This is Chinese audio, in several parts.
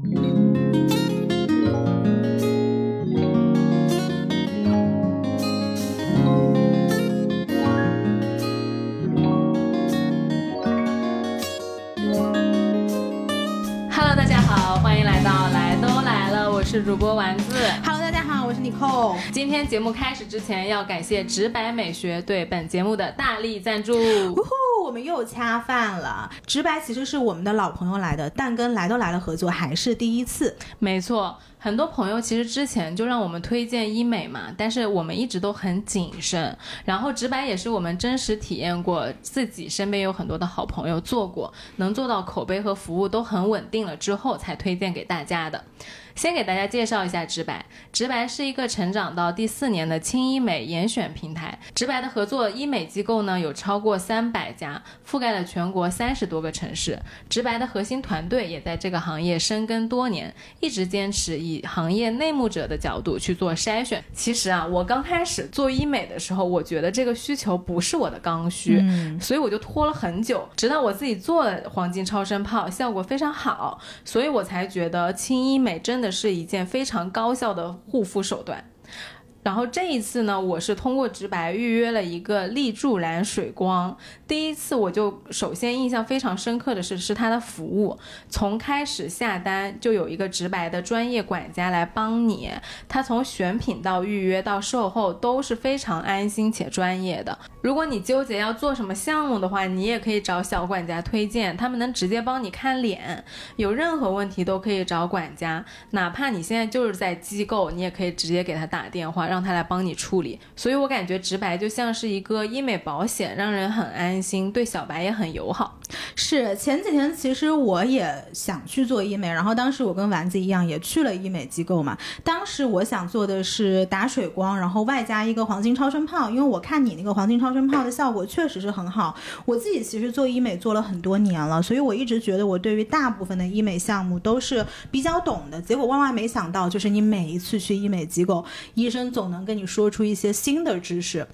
Hello，大家好，欢迎来到来都来了，我是主播丸子。Hello，大家好，我是 Nicole。今天节目开始之前，要感谢直白美学对本节目的大力赞助。我们又恰饭了。直白其实是我们的老朋友来的，但跟来都来了合作还是第一次。没错，很多朋友其实之前就让我们推荐医美嘛，但是我们一直都很谨慎。然后直白也是我们真实体验过，自己身边有很多的好朋友做过，能做到口碑和服务都很稳定了之后，才推荐给大家的。先给大家介绍一下直白。直白是一个成长到第四年的轻医美严选平台。直白的合作医美机构呢有超过三百家，覆盖了全国三十多个城市。直白的核心团队也在这个行业深耕多年，一直坚持以行业内幕者的角度去做筛选。其实啊，我刚开始做医美的时候，我觉得这个需求不是我的刚需，嗯所以我就拖了很久，直到我自己做了黄金超声炮，效果非常好，所以我才觉得轻医美真的是一件非常高效的护肤手段。然后这一次呢，我是通过直白预约了一个立柱蓝水光。第一次我就首先印象非常深刻的是是它的服务，从开始下单就有一个直白的专业管家来帮你，他从选品到预约到售后都是非常安心且专业的。如果你纠结要做什么项目的话，你也可以找小管家推荐，他们能直接帮你看脸，有任何问题都可以找管家，哪怕你现在就是在机构，你也可以直接给他打电话，让让他来帮你处理。所以我感觉直白就像是一个医美保险，让人很安心，对小白也很友好。是前几天其实我也想去做医美，然后当时我跟丸子一样也去了医美机构嘛。当时我想做的是打水光，然后外加一个黄金超声炮，因为我看你那个黄金超声炮的效果确实是很好。我自己其实做医美做了很多年了，所以我一直觉得我对于大部分的医美项目都是比较懂的。结果万万没想到，就是你每一次去医美机构，医生总能跟你说出一些新的知识。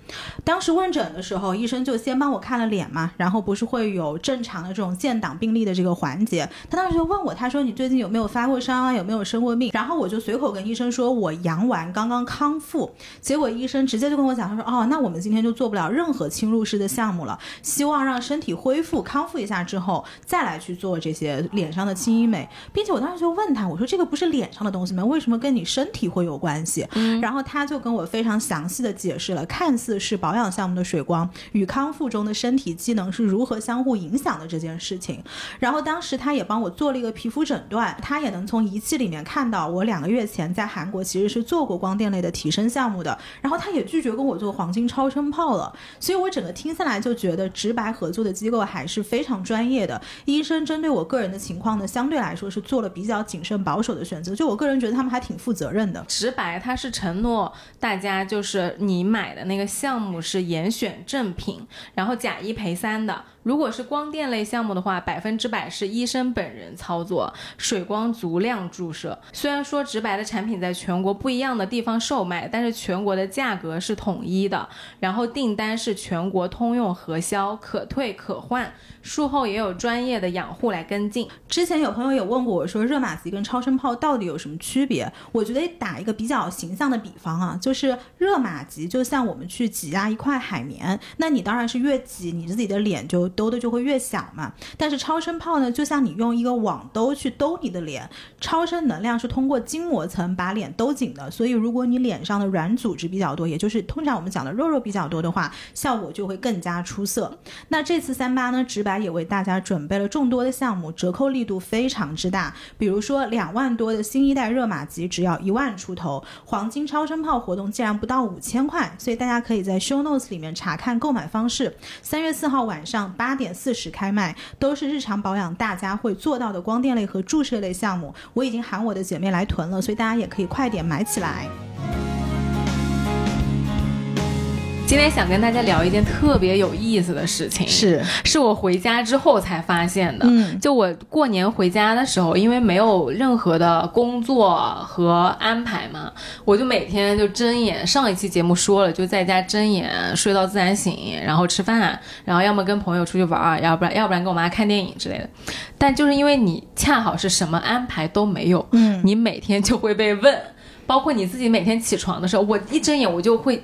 当时问诊的时候，医生就先帮我看了脸嘛，然后不是会有正常的这种建档病例的这个环节。他当时就问我，他说你最近有没有发过烧啊？有没有生过病？然后我就随口跟医生说我阳完，刚刚康复。结果医生直接就跟我讲，他说哦，那我们今天就做不了任何侵入式的项目了，希望让身体恢复康复一下之后再来去做这些脸上的轻医美，并且我当时就问他，我说这个不是脸上的东西吗？为什么跟你身体会有关系？然后他就就跟我非常详细的解释了，看似是保养项目的水光与康复中的身体机能是如何相互影响的这件事情。然后当时他也帮我做了一个皮肤诊断，他也能从仪器里面看到我两个月前在韩国其实是做过光电类的提升项目的，然后他也拒绝跟我做黄金超声炮了。所以我整个听下来就觉得直白合作的机构还是非常专业的，医生针对我个人的情况呢，相对来说是做了比较谨慎保守的选择。就我个人觉得他们还挺负责任的。直白他是承诺大家，就是你买的那个项目是严选正品，然后假一赔三的。如果是光电类项目的话，百分之百是医生本人操作，水光足量注射。虽然说直白的产品在全国不一样的地方售卖，但是全国的价格是统一的，然后订单是全国通用核销，可退可换，术后也有专业的养护来跟进。之前有朋友有问过我说，热玛吉跟超声炮到底有什么区别？我觉得打一个比较形象的比方啊，就是热玛吉就像我们去挤压一块海绵，那你当然是越挤，你自己的脸就兜的就会越小嘛。但是超声炮呢，就像你用一个网兜去兜你的脸，超声能量是通过筋膜层把脸兜紧的，所以如果你脸上的软组织比较多，也就是通常我们讲的肉肉比较多的话，效果就会更加出色。那这次三八呢，直白也为大家准备了众多的项目，折扣力度非常之大。比如说两万多的新一代热玛吉只要一万出头，黄金超声炮活动竟然不到五千块，所以大家可以在 show notes 里面查看购买方式。三月四号晚上八八点四十开卖，都是日常保养大家会做到的光电类和注射类项目。我已经喊我的姐妹来囤了，所以大家也可以快点买起来。今天想跟大家聊一件特别有意思的事情，是是我回家之后才发现的。嗯就我过年回家的时候，因为没有任何的工作和安排嘛，我就每天就睁眼。上一期节目说了，就在家睁眼睡到自然醒，然后吃饭，然后要么跟朋友出去玩儿，要不然要不然跟我妈看电影之类的。但就是因为你恰好是什么安排都没有，嗯你每天就会被问，包括你自己每天起床的时候，我一睁眼我就会。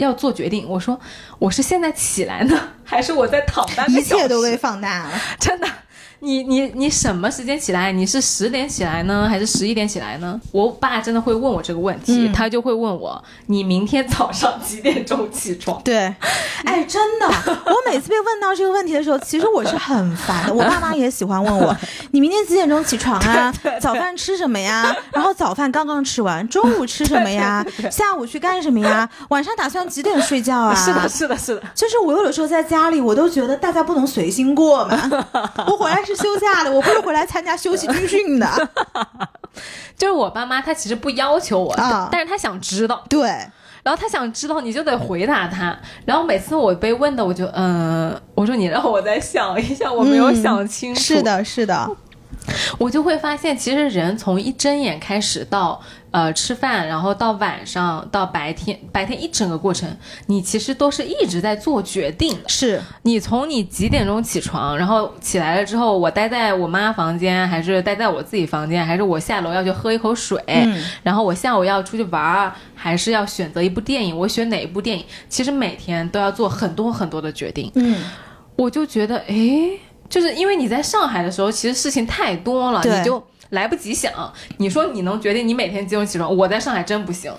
要做决定，我说我是现在起来呢，还是我在躺 半个一小时？一切都被放大了。真的，你你你什么时间起来？你是十点起来呢，还是十一点起来呢？我爸真的会问我这个问题，嗯他就会问我，你明天早上几点钟起床？对，哎，真的，我每次被问到这个问题的时候，其实我是很烦的。我爸妈也喜欢问我，你明天几点钟起床啊？早饭吃什么呀？然后早饭刚刚吃完，中午吃什么呀？下午去干什么呀？晚上打算几点睡觉啊？是的，是的，是的，就是我有的时候在家里，我都觉得大家不能随心过嘛。我回来是休假的，我不是回来参加休息军训的。就是我爸妈他其实不要求我，啊但是他想知道，对，然后他想知道，你就得回答他。然后每次我被问的，我就嗯，我说你让我再想一下，我没有想清楚。是，的，是的，我就会发现，其实人从一睁眼开始到呃吃饭，然后到晚上到白天，白天一整个过程，你其实都是一直在做决定的。是你从你几点钟起床，然后起来了之后，我待在我妈房间，还是待在我自己房间，还是我下楼要去喝一口水，嗯然后我下午要出去玩儿，还是要选择一部电影，我选哪一部电影？其实每天都要做很多很多的决定。嗯，我就觉得，诶，就是因为你在上海的时候，其实事情太多了，你就来不及想。你说你能决定你每天几点起床？我在上海真不行。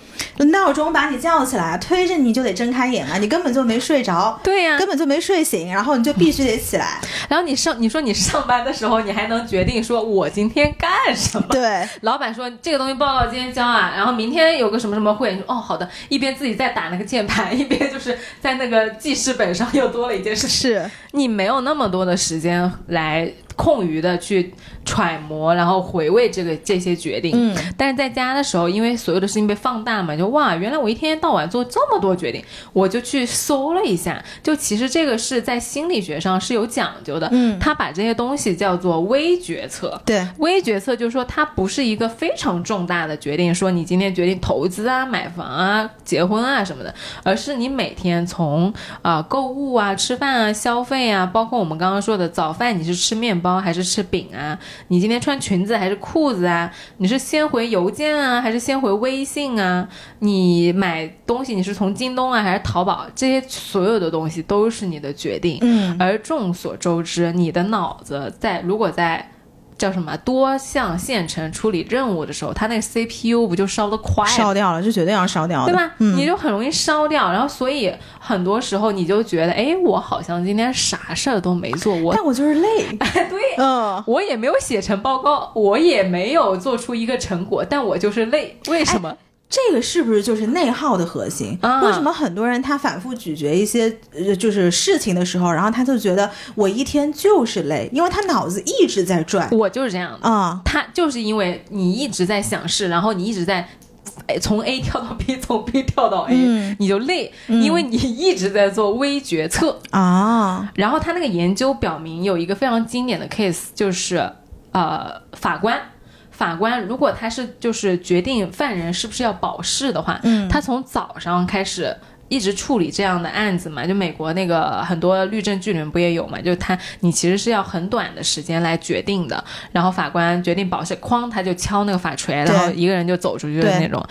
闹钟把你叫起来，推着你就得睁开眼啊，你根本就没睡着。对呀、根本就没睡醒，然后你就必须得起来。然后你上，你说你上班的时候，你还能决定说我今天干什么？对，老板说这个东西报告今天交啊，然后明天有个什么什么会，你说哦好的，一边自己在打那个键盘，一边就是在那个记事本上又多了一件事。是，你没有那么多的时间来空余的去揣摩，然后回味这个这些决定。嗯，但是在家的时候，因为所有的事情被放大嘛，就哇，原来我一天到晚做这么多决定，我就去搜了一下，就其实这个是在心理学上是有讲究的。嗯他把这些东西叫做微决策。对，微决策就是说，它不是一个非常重大的决定，说你今天决定投资啊、买房啊、结婚啊什么的，而是你每天从啊、呃购物啊、吃饭啊、消费啊，包括我们刚刚说的早饭，你是吃面包还是吃饼啊？你今天穿裙子还是裤子啊？你是先回邮件啊，还是先回微信啊？你买东西你是从京东啊还是淘宝？这些所有的东西都是你的决定。嗯，而众所周知，你的脑子在如果在叫什么多项线程处理任务的时候，它那个 CPU 不就烧的快吗烧掉了，就绝对要烧掉的，对吧？嗯，你就很容易烧掉，然后所以很多时候你就觉得，哎，我好像今天啥事儿都没做，我但我就是累，对。嗯，我也没有写成报告，我也没有做出一个成果，但我就是累。为什么？这个是不是就是内耗的核心？啊为什么很多人他反复咀嚼一些呃就是事情的时候，然后他就觉得我一天就是累，因为他脑子一直在转我就是这样的。啊、他就是因为你一直在想事，然后你一直在。哎，从 A 跳到 B，从 B 跳到 A，、嗯你就累，因为你一直在做微决策。啊，然后他那个研究表明，有一个非常经典的 case，就是呃，法官，法官如果他是就是决定犯人是不是要保释的话，嗯他从早上开始。一直处理这样的案子嘛，就美国那个很多律政剧里面不也有嘛？就他你其实是要很短的时间来决定的，然后法官决定保释，哐他就敲那个法锤，然后一个人就走出去的那种。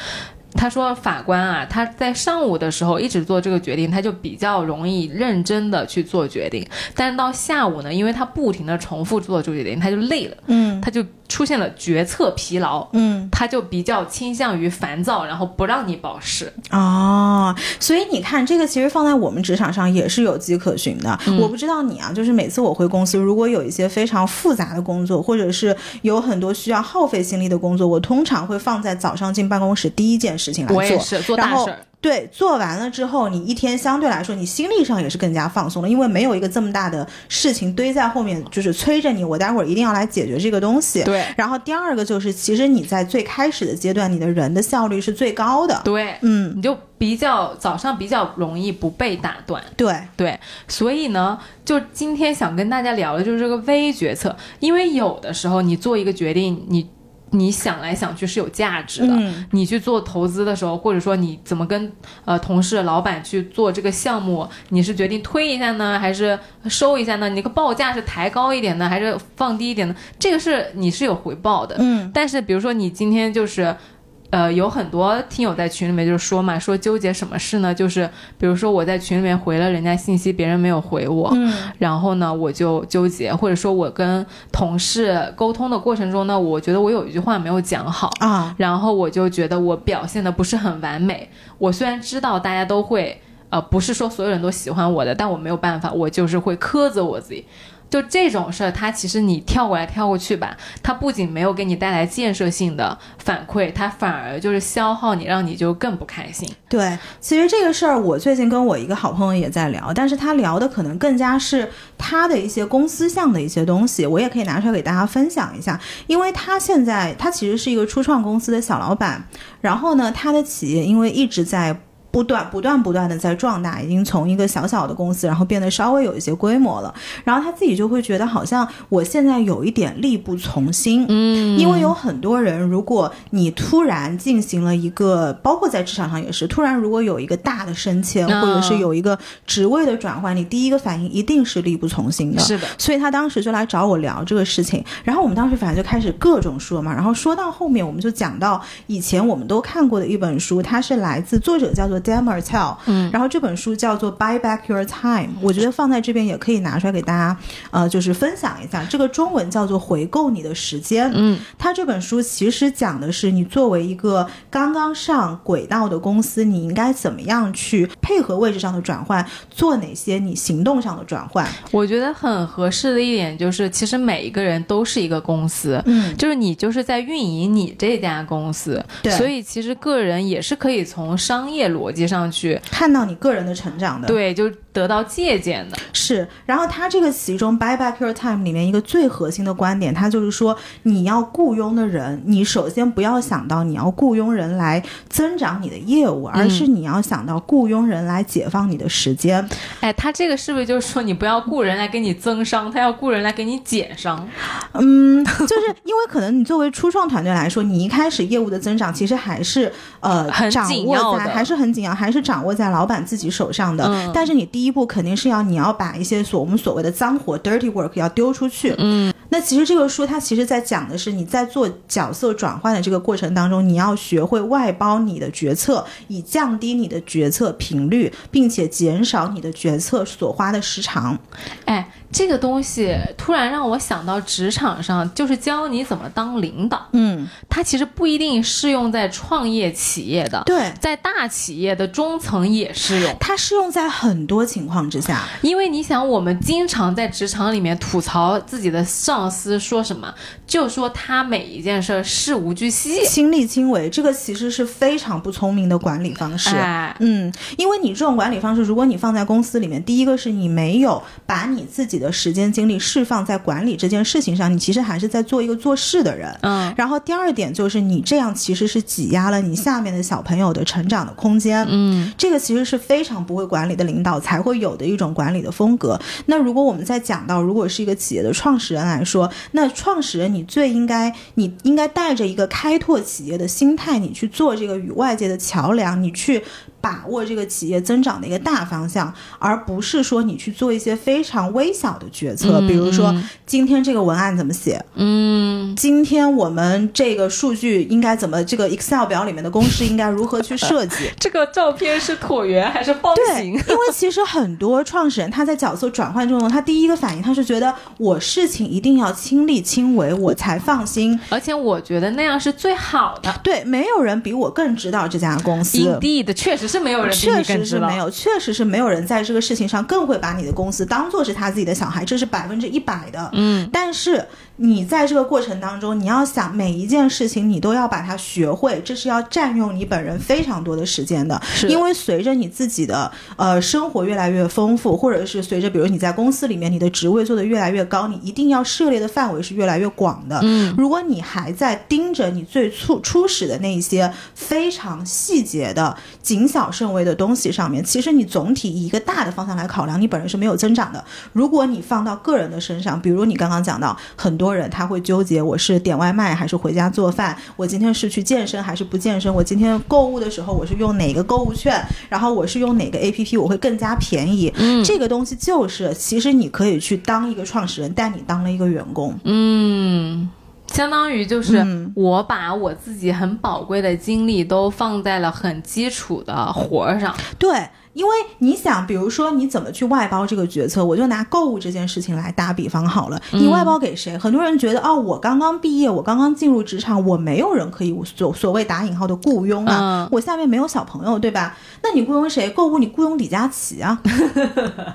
他说法官啊，他在上午的时候一直做这个决定，他就比较容易认真的去做决定，但是到下午呢，因为他不停的重复做这个决定，他就累了，嗯他就出现了决策疲劳。嗯他就比较倾向于烦躁，然后不让你保释。哦，所以你看，这个其实放在我们职场上也是有迹可循的。我不知道你啊，就是每次我回公司，如果有一些非常复杂的工作，或者是有很多需要耗费心力的工作，我通常会放在早上进办公室第一件事情来做。我也是做然后大事儿，对，做完了之后，你一天相对来说，你心力上也是更加放松了，因为没有一个这么大的事情堆在后面，就是催着你，我待会儿一定要来解决这个东西。对然后第二个就是，其实你在最开始的阶段，你的人的效率是最高的。对，嗯，你就比较早上比较容易不被打断。对，对，所以呢，就今天想跟大家聊的就是这个微决策，因为有的时候你做一个决定，你你想来想去是有价值的。嗯你去做投资的时候，或者说你怎么跟呃同事、老板去做这个项目，你是决定推一下呢，还是收一下呢？你那个报价是抬高一点呢，还是放低一点呢？这个是你是有回报的。嗯但是比如说你今天就是。呃，有很多听友在群里面就是说嘛，说纠结什么事呢？就是比如说我在群里面回了人家信息，别人没有回我，嗯然后呢我就纠结，或者说我跟同事沟通的过程中呢，我觉得我有一句话没有讲好，啊，然后我就觉得我表现的不是很完美。我虽然知道大家都会，呃，不是说所有人都喜欢我的，但我没有办法，我就是会苛责我自己。就这种事儿，它其实你跳过来跳过去吧，它不仅没有给你带来建设性的反馈，它反而就是消耗你，让你就更不开心。对，其实这个事儿我最近跟我一个好朋友也在聊，但是他聊的可能更加是他的一些公司项的一些东西，我也可以拿出来给大家分享一下，因为他现在他其实是一个初创公司的小老板，然后呢，他的企业因为一直在。不断不断不断的在壮大，已经从一个小小的公司，然后变得稍微有一些规模了。然后他自己就会觉得，好像我现在有一点力不从心，嗯因为有很多人，如果你突然进行了一个，包括在职场上也是，突然如果有一个大的升迁，嗯或者是有一个职位的转换，你第一个反应一定是力不从心的。是的，所以他当时就来找我聊这个事情，然后我们当时反正就开始各种说嘛，然后说到后面我们就讲到以前我们都看过的一本书，它是来自作者叫做 Dan Martell，嗯，然后这本书叫做 Buy Back Your Time，我觉得放在这边也可以拿出来给大家，呃，就是分享一下，这个中文叫做回购你的时间，嗯，它这本书其实讲的是你作为一个刚刚上轨道的公司，你应该怎么样去配合位置上的转换，做哪些你行动上的转换，我觉得很合适的一点就是，其实每一个人都是一个公司，嗯，就是你就是在运营你这家公司，对。所以其实个人也是可以从商业逻辑上去看到你个人的成长的，对，就得到借鉴的。是，然后他这个其中 Buy Back Your Time 里面一个最核心的观点，他就是说，你要雇佣的人，你首先不要想到你要雇佣人来增长你的业务，而是你要想到雇佣人来解放你的时间。哎，他这个是不是就是说你不要雇人来给你增伤，他要雇人来给你减伤？嗯，就是因为可能你作为初创团队来说，你一开始业务的增长其实还是呃很掌紧要的握在还是很紧要，还是掌握在老板自己手上的。嗯但是你第第一步肯定是要你要把一些所我们所谓的脏活 dirty work 要丢出去。嗯，那其实这个书它其实在讲的是你在做角色转换的这个过程当中，你要学会外包你的决策，以降低你的决策频率，并且减少你的决策所花的时长。哎，这个东西突然让我想到职场上，就是教你怎么当领导。嗯，它其实不一定适用在创业企业的，对，在大企业的中层也适用。它适用在很多情况之下。因为你想，我们经常在职场里面吐槽自己的上司说什么，就说他每一件事儿事无巨细。亲力亲为，这个其实是非常不聪明的管理方式。哎，嗯，因为你这种管理方式，如果你放在公司里面，第一个是你没有把你自己的时间精力释放在管理这件事情上，你其实还是在做一个做事的人。嗯然后第二点就是你这样其实是挤压了你下面的小朋友的成长的空间。嗯，这个其实是非常不会管理的领导才会有的一种管理的风格。那如果我们在讲到，如果是一个企业的创始人来说，说那创始人你最应该，你应该带着一个开拓企业的心态，你去做这个与外界的桥梁，你去把握这个企业增长的一个大方向，而不是说你去做一些非常微小的决策，比如说今天这个文案怎么写，嗯，今天我们这个数据应该怎么，这个 Excel 表里面的公式应该如何去设计。这个照片是椭圆还是方对，形因？为其实很多创始人他在角色转换中，他第一个反应他是觉得我事情一定要亲力亲为，我才放心。而且我觉得那样是最好的。对，没有人比我更知道这家公司。Indeed，确实是没有人确实是没。有，确实是没有人在这个事情上更会把你的公司当做是他自己的小孩，这是百分之一百的。嗯，但是你在这个过程当中，你要想每一件事情，你都要把它学会，这是要占用你本人非常多的时间的。是因为随着你自己的呃生活越来越丰富，或者是随着比如你在公司里面你的职位做得越来越高，你一定要涉猎的范围是越来越广的。嗯，如果你还在盯着你最初初始的那一些非常细节的谨小慎微的东西上面，其实你总体以一个大的方向来考量，你本人是没有增长的。如果你放到个人的身上，比如你刚刚讲到，很多人他会纠结我是点外卖还是回家做饭，我今天是去健身还是不健身，我今天购物的时候我是用哪个购物券，然后我是用哪个 APP 我会更加便宜。嗯这个东西就是，其实你可以去当一个创始人，但你当了一个员工。嗯，相当于就是嗯我把我自己很宝贵的精力都放在了很基础的活儿上。对，因为你想，比如说你怎么去外包这个决策，我就拿购物这件事情来打比方好了。你外包给谁？很多人觉得哦，我刚刚毕业，我刚刚进入职场，我没有人可以所所谓打引号的雇佣啊，嗯我下面没有小朋友，对吧？那你雇佣谁？购物你雇佣李佳琦啊，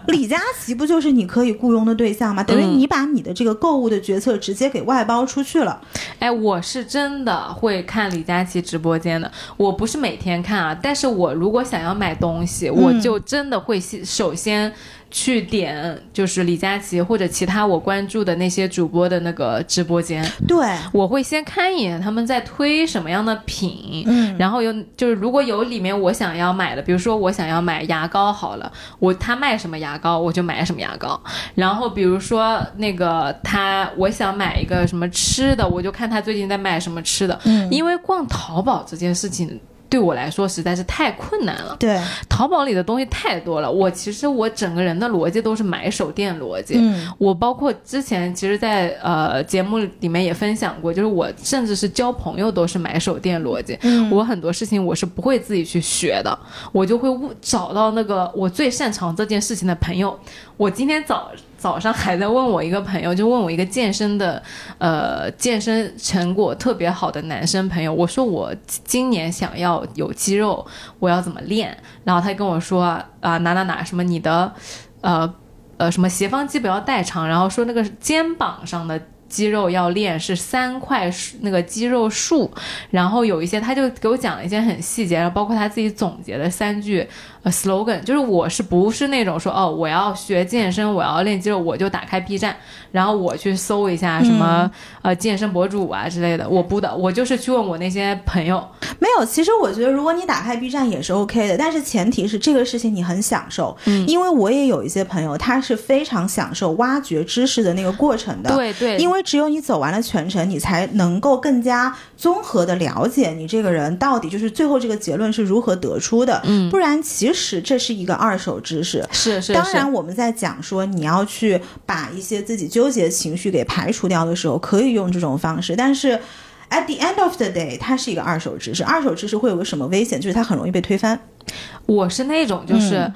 李佳琦不就是你可以雇佣的对象吗？等于嗯你把你的这个购物的决策直接给外包出去了。哎，我是真的会看李佳琦直播间的，我不是每天看啊，但是我如果想要买东西，我就真的会先首先去点就是李佳琦或者其他我关注的那些主播的那个直播间，对，我会先看一眼他们在推什么样的品，嗯，然后有就是如果有里面我想要买的，比如说我想要买牙膏好了，我他卖什么牙膏我就买什么牙膏。然后比如说那个他我想买一个什么吃的，我就看他最近在卖什么吃的。嗯因为逛淘宝这件事情对我来说实在是太困难了，对，淘宝里的东西太多了。我其实我整个人的逻辑都是买手店逻辑。嗯我包括之前其实在，呃节目里面也分享过，就是我甚至是交朋友都是买手店逻辑。嗯我很多事情我是不会自己去学的，我就会问找到那个我最擅长这件事情的朋友。我今天早早上还在问我一个朋友，就问我一个健身的，呃，健身成果特别好的男生朋友，我说我今年想要有肌肉，我要怎么练？然后他跟我说啊、哪哪哪什么你的，呃呃什么斜方肌不要代偿，然后说那个肩膀上的。肌肉要练是三块那个肌肉束，然后有一些他就给我讲了一些很细节，然后包括他自己总结的三句呃 slogan，就是我是不是那种说哦我要学健身，我要练肌肉，我就打开 B 站，然后我去搜一下什么、呃健身博主啊之类的，我不的，我就是去问我那些朋友，没有，其实我觉得如果你打开 B 站也是 OK 的，但是前提是这个事情你很享受，嗯因为我也有一些朋友，他是非常享受挖掘知识的那个过程的。对对，因为只有你走完了全程，你才能够更加综合的了解你这个人到底就是最后这个结论是如何得出的。嗯不然其实这是一个二手知识。是是是当然，我们在讲说你要去把一些自己纠结的情绪给排除掉的时候，可以用这种方式，但是。At the end of the day，它是一个二手知识。二手知识会有个什么危险？就是它很容易被推翻。我是那种就是。嗯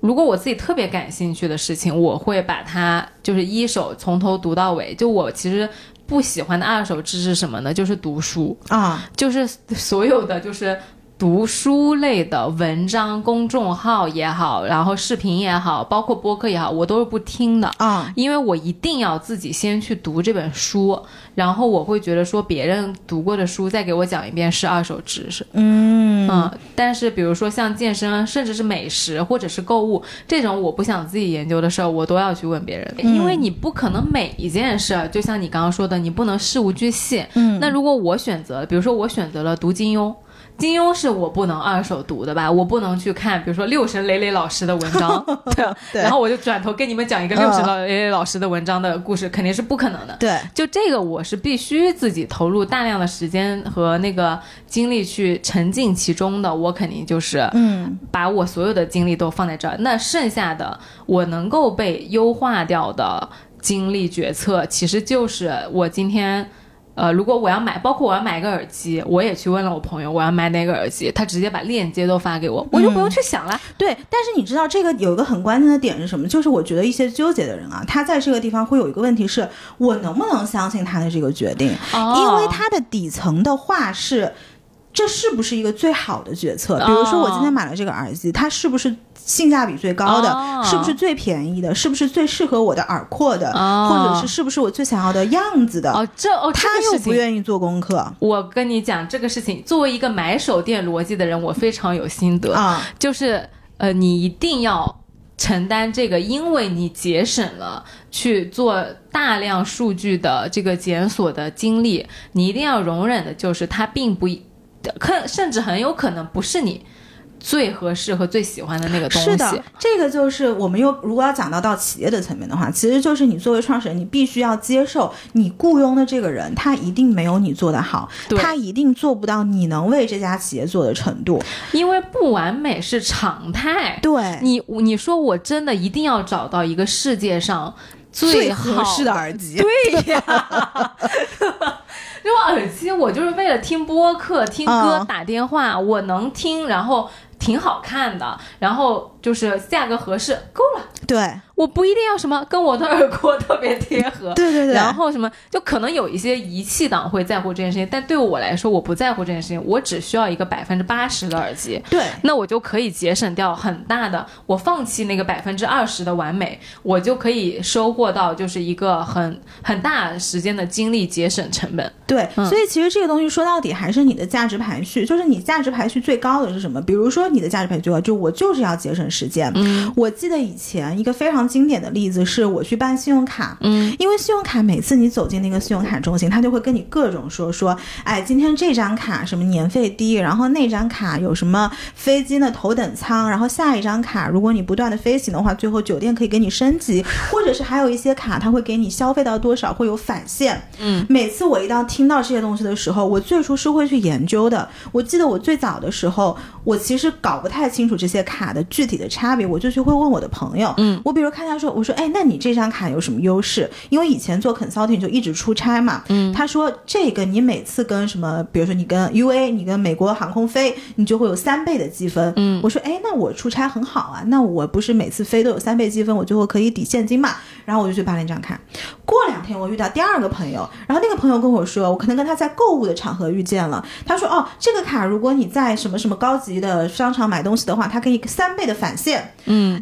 如果我自己特别感兴趣的事情，我会把它就是一手从头读到尾。就我其实不喜欢的二手知识什么呢？就是读书，啊，就是所有的就是读书类的文章、公众号也好，然后视频也好，包括播客也好，我都是不听的。啊，因为我一定要自己先去读这本书，然后我会觉得说别人读过的书再给我讲一遍是二手知识。嗯嗯，但是比如说像健身，甚至是美食或者是购物这种我不想自己研究的事儿，我都要去问别人，因为你不可能每一件事儿，就像你刚刚说的，你不能事无巨细。嗯，那如果我选择，比如说我选择了读金庸。金庸是我不能二手读的吧？我不能去看，比如说六神磊磊老师的文章，对啊，对然后我就转头跟你们讲一个六神磊磊老师的文章的故事，肯定是不可能的。对，就这个，我是必须自己投入大量的时间和那个精力去沉浸其中的。我肯定就是嗯把我所有的精力都放在这儿。那剩下的我能够被优化掉的精力决策，其实就是我今天。呃，如果我要买，包括我要买一个耳机，我也去问了我朋友，我要买哪个耳机，他直接把链接都发给我，我就不用去想了。对。但是你知道这个有一个很关键的点是什么？就是我觉得一些纠结的人啊，他在这个地方会有一个问题是，我能不能相信他的这个决定？哦因为他的底层的话是。这是不是一个最好的决策？比如说我今天买了这个耳机，它是不是性价比最高的？哦是不是最便宜的？是不是最适合我的耳廓的？或者是是不是我最想要的样子的？哦，这哦，他又不。愿意做功课我跟你讲这个事情，作为一个买手店逻辑的人，我非常有心得，啊，就是呃，你一定要承担这个，因为你节省了去做大量数据的这个检索的精力，你一定要容忍的就是它并不，可甚至很有可能不是你最合适和最喜欢的那个东西。是的，这个就是我们又如果要讲到到企业的层面的话，其实就是你作为创始人，你必须要接受你雇佣的这个人，他一定没有你做的好，他一定做不到你能为这家企业做的程度。因为不完美是常态。对，你你说我真的一定要找到一个世界上最好合适的耳机。对呀，因为耳机我就是为了听播客、听歌、嗯打电话，我能听，然后挺好看的，然后就是价格合适，够了。对我不一定要什么跟我的耳廓特别贴合，对对对然后什么就可能有一些仪器党会在乎这件事情，但对我来说我不在乎这件事情，我只需要一个百分之八十的耳机，对那我就可以节省掉很大的，我放弃那个百分之二十的完美，我就可以收获到就是一个很很大时间的精力节省成本。对，嗯所以其实这个东西说到底还是你的价值排序，就是你价值排序最高的是什么？比如说你的价值排序最高，就我就是要节省时间。嗯我记得以前一个非常经典的例子是我去办信用卡，嗯，因为信用卡每次你走进那个信用卡中心，他就会跟你各种说说，哎，今天这张卡什么年费低，然后那张卡有什么飞机的头等舱，然后下一张卡如果你不断的飞行的话，最后酒店可以给你升级，或者是还有一些卡它会给你消费到多少会有返现。嗯，每次我一到听到这些东西的时候，我最初是会去研究的。我记得我最早的时候，我其实搞不太清楚这些卡的具体的差别，我就去会问我的朋友。嗯，我比如看他说，我说，哎，那你这张卡有什么优势？因为以前做 consulting 就一直出差嘛。嗯，他说这个你每次跟什么，比如说你跟 UA，你跟美国航空飞，你就会有三倍的积分。嗯我说，哎，那我出差很好啊，那我不是每次飞都有三倍积分，我最后可以抵现金嘛？然后我就去办了一张卡。过两天我遇到第二个朋友，然后那个朋友跟我说，我可能跟他在购物的场合遇见了。他说，哦，这个卡如果你在什么什么高级的商场买东西的话，它可以三倍的返现。嗯，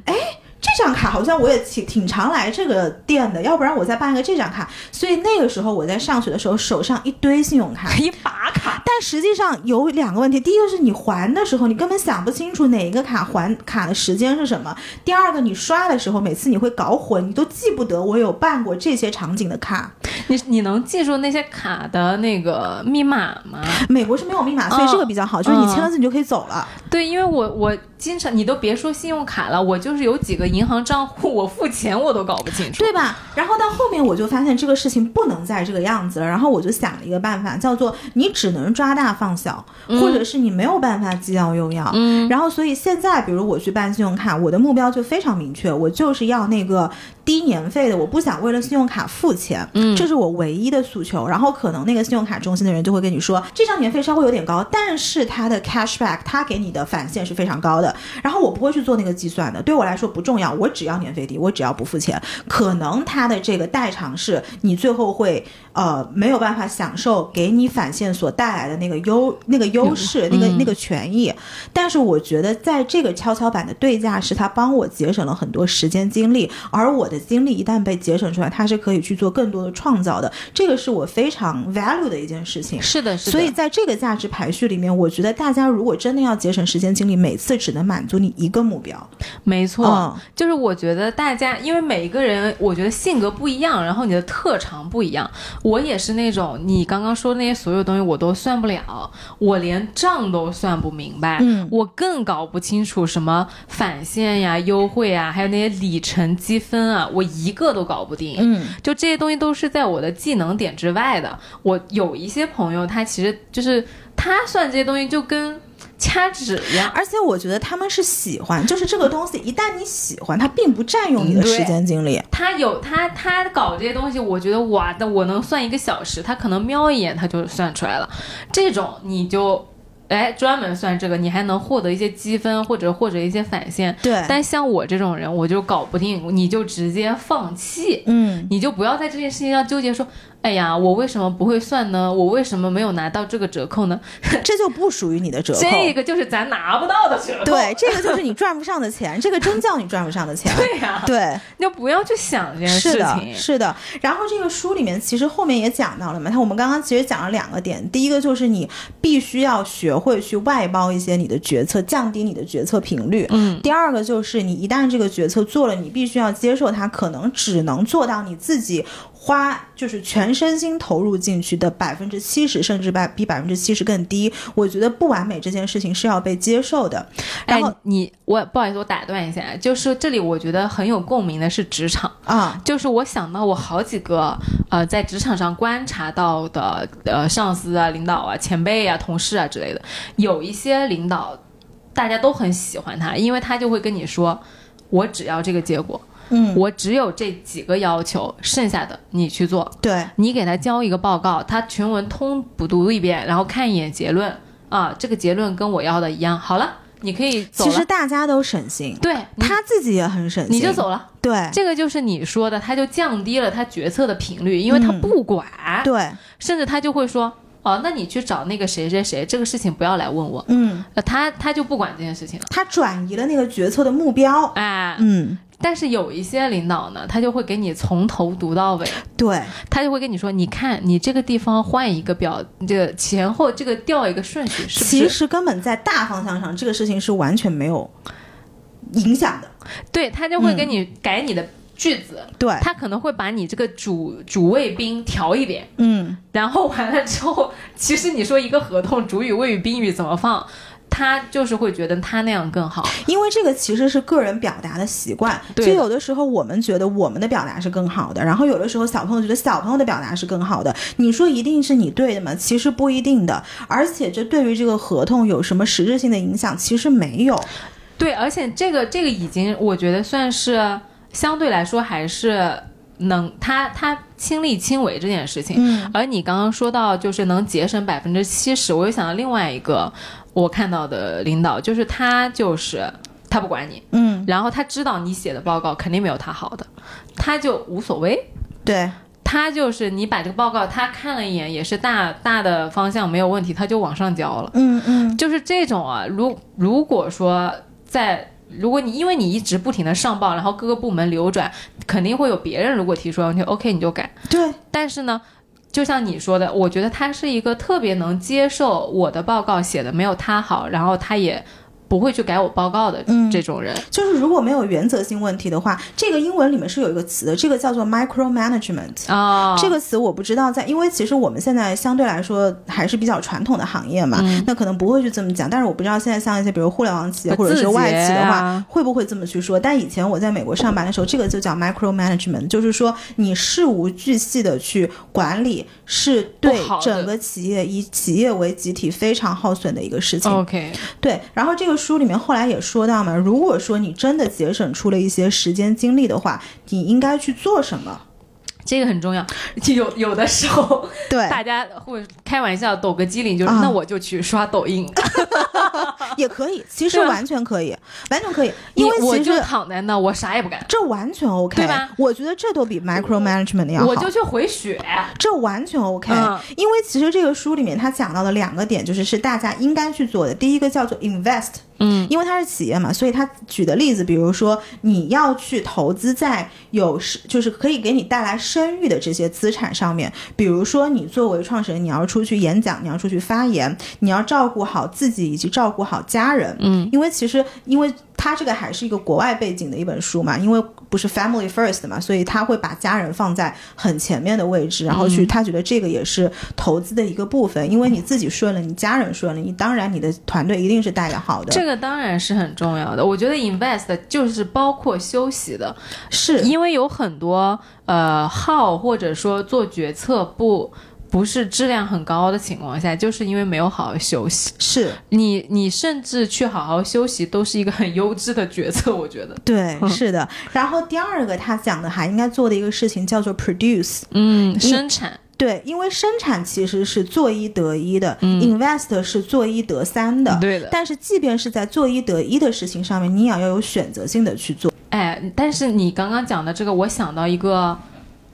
这张卡好像我也挺挺常来这个店的，要不然我再办一个这张卡。所以那个时候我在上学的时候，手上一堆信用卡。一把卡。但实际上有两个问题，第一个是你还的时候，你根本想不清楚哪一个卡还卡的时间是什么；第二个，你刷的时候，每次你会搞混，你都记不得我有办过这些场景的卡。你你能记住那些卡的那个密码吗？美国是没有密码，所以这个比较好，就是你签了字你就可以走了。对，因为我我经常你都别说信用卡了，我就是有几个银行账户，我付钱我都搞不清楚。对吧？然后到后面我就发现这个事情不能再这个样子了，然后我就想了一个办法，叫做你只能抓大放小，或者是你没有办法既要又要。嗯，然后所以现在，比如我去办信用卡，我的目标就非常明确，我就是要那个低年费的，我不想为了信用卡付钱，嗯这是我唯一的诉求。然后可能那个信用卡中心的人就会跟你说，这张年费稍微有点高，但是它的 cashback，它给你的返现是非常高的。然后我不会去做那个计算的，对我来说不重要，我只要年费低，我只要不付钱。可能他的这个代偿是你最后会呃没有办法享受给你返现所带来的那个优那个优势、那个那个权益。但是我觉得在这个跷跷板的对价是它帮我节省了很多时间精力，而我的精力一旦被节省出来，它是可以去做更多的创造的。这个是我非常 value 的一件事情。是的，是的。所以在这个价值排序里面，我觉得大家如果真的要节省时间精力，每次只能满足你一个目标。没错，嗯就是我觉得大家，因为每一个人，我觉得性格不一样，然后你的特长不一样。我也是那种你刚刚说的那些所有东西我都算不了，我连账都算不明白，嗯我更搞不清楚什么返现呀、优惠啊，还有那些里程积分啊，我一个都搞不定。嗯就这些东西都是在我的技能点之外的。我有一些朋友，他其实就是他算这些东西就跟掐指一样。而且我觉得他们是喜欢，就是这个东西，一旦你喜欢，它并不占用你的时间精力。他有他他搞这些东西，我觉得哇，那我能算一个小时，他可能瞄一眼他就算出来了。这种你就哎专门算这个，你还能获得一些积分或者或者一些返现。对，但像我这种人，我就搞不定，你就直接放弃。嗯，你就不要在这件事情上纠结说，哎呀，我为什么不会算呢？我为什么没有拿到这个折扣呢？这就不属于你的折扣。这个就是咱拿不到的折扣。对，这个就是你赚不上的钱，这个真叫你赚不上的钱。对呀、对，你就不要去想这件事是的，情。是的。然后这个书里面其实后面也讲到了嘛，它我们刚刚其实讲了两个点，第一个就是你必须要学会去外包一些你的决策，降低你的决策频率。嗯，第二个就是你一旦这个决策做了，你必须要接受它可能只能做到你自己花就是全身心投入进去的百分之七十，甚至百比百分之七十更低。我觉得不完美这件事情是要被接受的。然后哎，你我不好意思，我打断一下，就是这里我觉得很有共鸣的是职场。啊，就是我想到我好几个呃在职场上观察到的呃上司啊、领导啊、前辈啊、同事啊之类的，有一些领导大家都很喜欢他，因为他就会跟你说，我只要这个结果，嗯，我只有这几个要求，剩下的你去做。对，你给他交一个报告，他全文通读读一遍，然后看一眼结论。啊，这个结论跟我要的一样，好了，你可以走其实。大家都省心，对，他自己也很省心，你就走了。对。这个就是你说的，他就降低了他决策的频率，因为他嗯不管，对，甚至他就会说，哦，那你去找那个谁谁谁，这个事情不要来问我，嗯，呃，他他就不管这件事情了，他转移了那个决策的目标。哎，嗯，但是有一些领导呢，他就会给你从头读到尾，对，他就会跟你说，你看你这个地方换一个表，这个前后这个调一个顺序，是不是？其实根本在大方向上，这个事情是完全没有影响的。对他就会给你改你的句子，对，他可能会把你这个主主谓宾调一点。嗯，然后完了之后，其实你说一个合同主语、谓语、宾语怎么放，他就是会觉得他那样更好。因为这个其实是个人表达的习惯，就有的时候我们觉得我们的表达是更好的，然后有的时候小朋友觉得小朋友的表达是更好的。你说一定是你对的吗？其实不一定的，而且这对于这个合同有什么实质性的影响？其实没有。对，而且这个这个已经我觉得算是相对来说还是能他他亲力亲为这件事情。嗯而你刚刚说到就是能节省百分之七十，我又想到另外一个我看到的领导，就是他就是他不管你，嗯，然后他知道你写的报告肯定没有他好的，他就无所谓。对，他就是你把这个报告他看了一眼，也是大大的方向没有问题，他就往上交了。嗯嗯，就是这种啊，如如果说在如果你因为你一直不停的上报，然后各个部门流转，肯定会有别人如果提出要求，OK 你就改。对，但是呢，就像你说的，我觉得他是一个特别能接受我的报告写的没有他好，然后他也不会去改我报告的嗯这种人。就是如果没有原则性问题的话，这个英文里面是有一个词的，这个叫做 micromanagement。啊、这个词我不知道在，因为其实我们现在相对来说还是比较传统的行业嘛，嗯那可能不会去这么讲。但是我不知道现在像一些比如互联网企业或者是外企的话，啊会不会这么去说？但以前我在美国上班的时候，这个就叫 micromanagement，就是说你事无巨细的去管理，是对整个企业以企业为集体非常耗损的一个事情。OK，对，然后这个书里面后来也说到嘛，如果说你真的节省出了一些时间精力的话，你应该去做什么？这个很重要。有有的时候对，大家会开玩笑抖个机灵，就是、啊那我就去刷抖音，也可以，其实完全可以，完全可以，因为我就躺在那，我啥也不干，这完全 OK，对吧？我觉得这都比 micromanagement 要好，我就去回血。这完全 OK，、嗯因为其实这个书里面他讲到的两个点，就是是大家应该去做的。第一个叫做 invest，嗯，因为它是企业嘛，所以他举的例子，比如说你要去投资在有是就是可以给你带来声誉的这些资产上面，比如说你作为创始人，你要出去演讲，你要出去发言，你要照顾好自己以及照顾好家人，嗯，因为其实因为它这个还是一个国外背景的一本书嘛，因为不是 family first 嘛，所以他会把家人放在很前面的位置，然后去他觉得这个也是投资的一个部分，因为你自己顺了，你家人顺了，你当然你的团队一定是带的好的，这个当然是很重要的。我觉得 invest 就是包括休息的，是因为有很多呃号或者说做决策不不是质量很高的情况下，就是因为没有好好休息。是，你你甚至去好好休息，都是一个很优质的决策，我觉得。对，是的。然后第二个他讲的还应该做的一个事情叫做 produce。嗯，生产对，因为生产其实是做一得一的、i n v e s t 是做一得三的。对的。但是，即便是在做一得一的事情上面，你也要有选择性的去做。哎，但是你刚刚讲的这个，我想到一个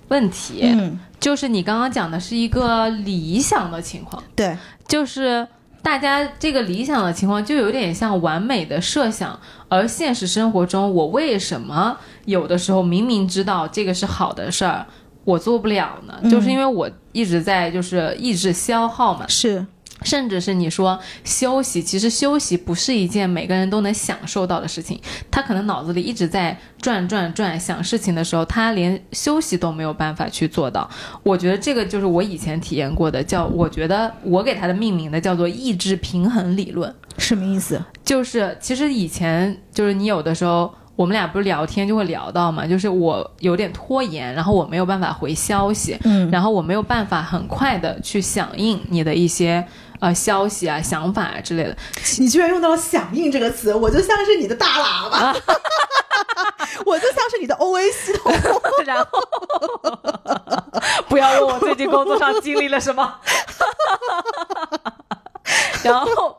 问题，嗯，就是你刚刚讲的是一个理想的情况，对，就是大家这个理想的情况就有点像完美的设想，而现实生活中，我为什么有的时候明明知道这个是好的事儿，我做不了呢？嗯。就是因为我一直在就是意志消耗嘛，是，甚至是你说休息，其实休息不是一件每个人都能享受到的事情。他可能脑子里一直在转转转想事情的时候，他连休息都没有办法去做到。我觉得这个就是我以前体验过的，叫我觉得我给他的命名的叫做意志平衡理论。什么意思？就是其实以前就是你有的时候。我们俩不是聊天就会聊到嘛，就是我有点拖延，然后我没有办法回消息，嗯然后我没有办法很快的去响应你的一些呃消息啊、想法啊之类的。你居然用到了“响应”这个词，我就像是你的大喇叭，我就像是你的 OA 系统。然后 不要问我最近工作上经历了什么，然后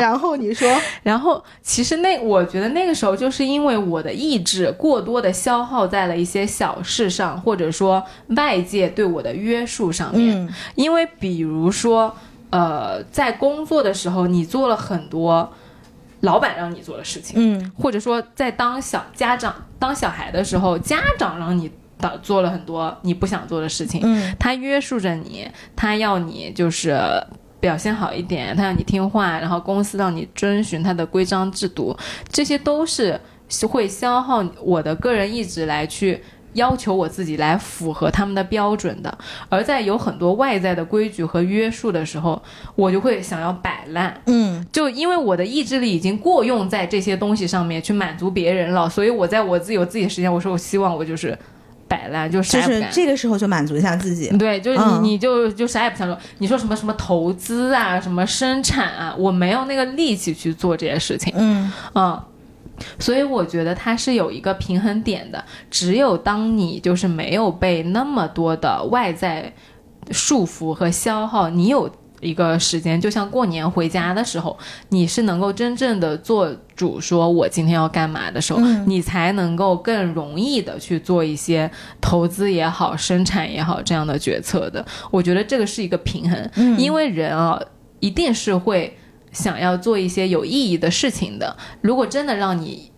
然后你说，然后其实那我觉得那个时候就是因为我的意志过多的消耗在了一些小事上，或者说外界对我的约束上面。嗯因为比如说，呃，在工作的时候，你做了很多老板让你做的事情，嗯或者说在当小家长当小孩的时候，家长让你的做了很多你不想做的事情，嗯他约束着你，他要你就是表现好一点，他让你听话，然后公司让你遵循他的规章制度，这些都是会消耗我的个人意志来去。要求我自己来符合他们的标准的，而在有很多外在的规矩和约束的时候，我就会想要摆烂，嗯就因为我的意志力已经过用在这些东西上面去满足别人了，所以我在我自己有自己的时间，我说我希望我就是摆烂，就啥就是。这个时候就满足一下自己。对，就是你，嗯你就就啥也不想说。你说什么什么投资啊，什么生产啊，我没有那个力气去做这些事情。嗯嗯，所以我觉得它是有一个平衡点的。只有当你就是没有被那么多的外在束缚和消耗，你有一个时间，就像过年回家的时候，你是能够真正的做主，说我今天要干嘛的时候，嗯你才能够更容易的去做一些投资也好、生产也好这样的决策的。我觉得这个是一个平衡，嗯因为人啊，一定是会想要做一些有意义的事情的。如果真的让你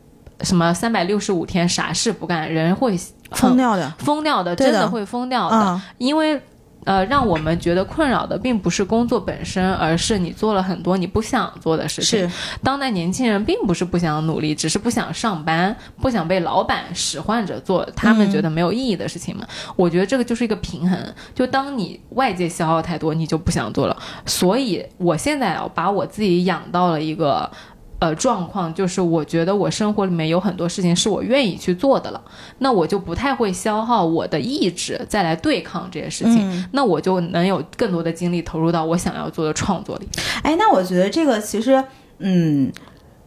什么三百六十五天啥事不干，人会疯掉的。疯掉的，的真的会疯掉的。啊，因为呃，让我们觉得困扰的并不是工作本身，而是你做了很多你不想做的事情。是，当代年轻人并不是不想努力，只是不想上班，不想被老板使唤着做他们觉得没有意义的事情嘛。我觉得这个就是一个平衡。就当你外界消耗太多，你就不想做了。所以我现在啊，把我自己养到了一个。呃，状况就是我觉得我生活里面有很多事情是我愿意去做的了，那我就不太会消耗我的意志再来对抗这些事情，嗯那我就能有更多的精力投入到我想要做的创作里。哎，那我觉得这个其实，嗯。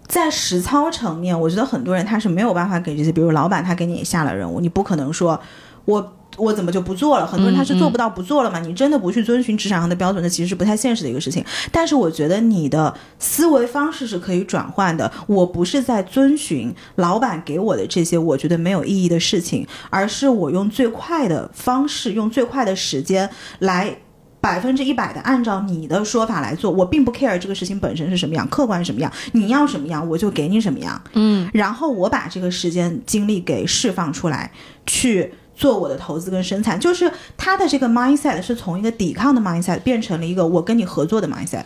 在实操层面，我觉得很多人他是没有办法给这些，比如老板他给你下了任务，你不可能说我我怎么就不做了？很多人他是做不到不做了嘛。你真的不去遵循职场上的标准，那其实是不太现实的一个事情。但是我觉得你的思维方式是可以转换的。我不是在遵循老板给我的这些我觉得没有意义的事情，而是我用最快的方式，用最快的时间来。百分之一百的按照你的说法来做，我并不 care 这个事情本身是什么样，客观是什么样，你要什么样我就给你什么样。嗯，然后我把这个时间精力给释放出来，去做我的投资跟生产，就是他的这个 mindset 是从一个抵抗的 mindset 变成了一个我跟你合作的 mindset。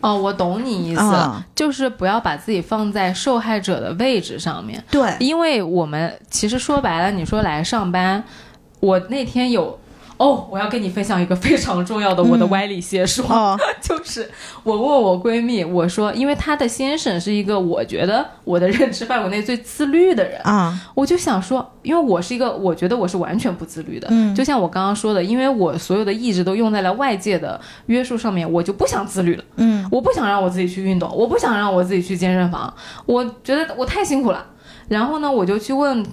哦，我懂你意思，啊就是不要把自己放在受害者的位置上面，对，因为我们其实说白了，你说来上班，我那天有。哦，我要跟你分享一个非常重要的我的嗯歪理邪说，哦，就是我问我闺蜜，我说，因为她的先生是一个我觉得我的认知范围内最自律的人，啊，我就想说，因为我是一个，我觉得我是完全不自律的。嗯就像我刚刚说的，因为我所有的意志都用在了外界的约束上面，我就不想自律了。嗯我不想让我自己去运动，我不想让我自己去健身房，我觉得我太辛苦了。然后呢，我就去问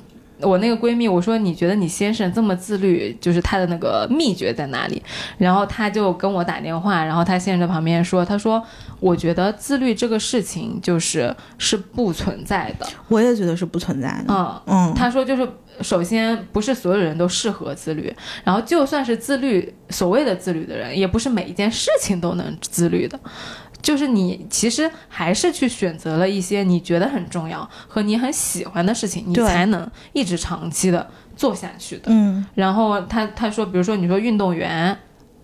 我那个闺蜜，我说你觉得你先生这么自律，就是他的那个秘诀在哪里？然后她就跟我打电话，然后她先生在旁边说，他说我觉得自律这个事情就是是不存在的。我也觉得是不存在的。嗯嗯，他说就是首先不是所有人都适合自律，然后就算是自律，所谓的自律的人，也不是每一件事情都能自律的。就是你其实还是去选择了一些你觉得很重要和你很喜欢的事情，你才能一直长期的做下去的。嗯，然后他他说，比如说你说运动员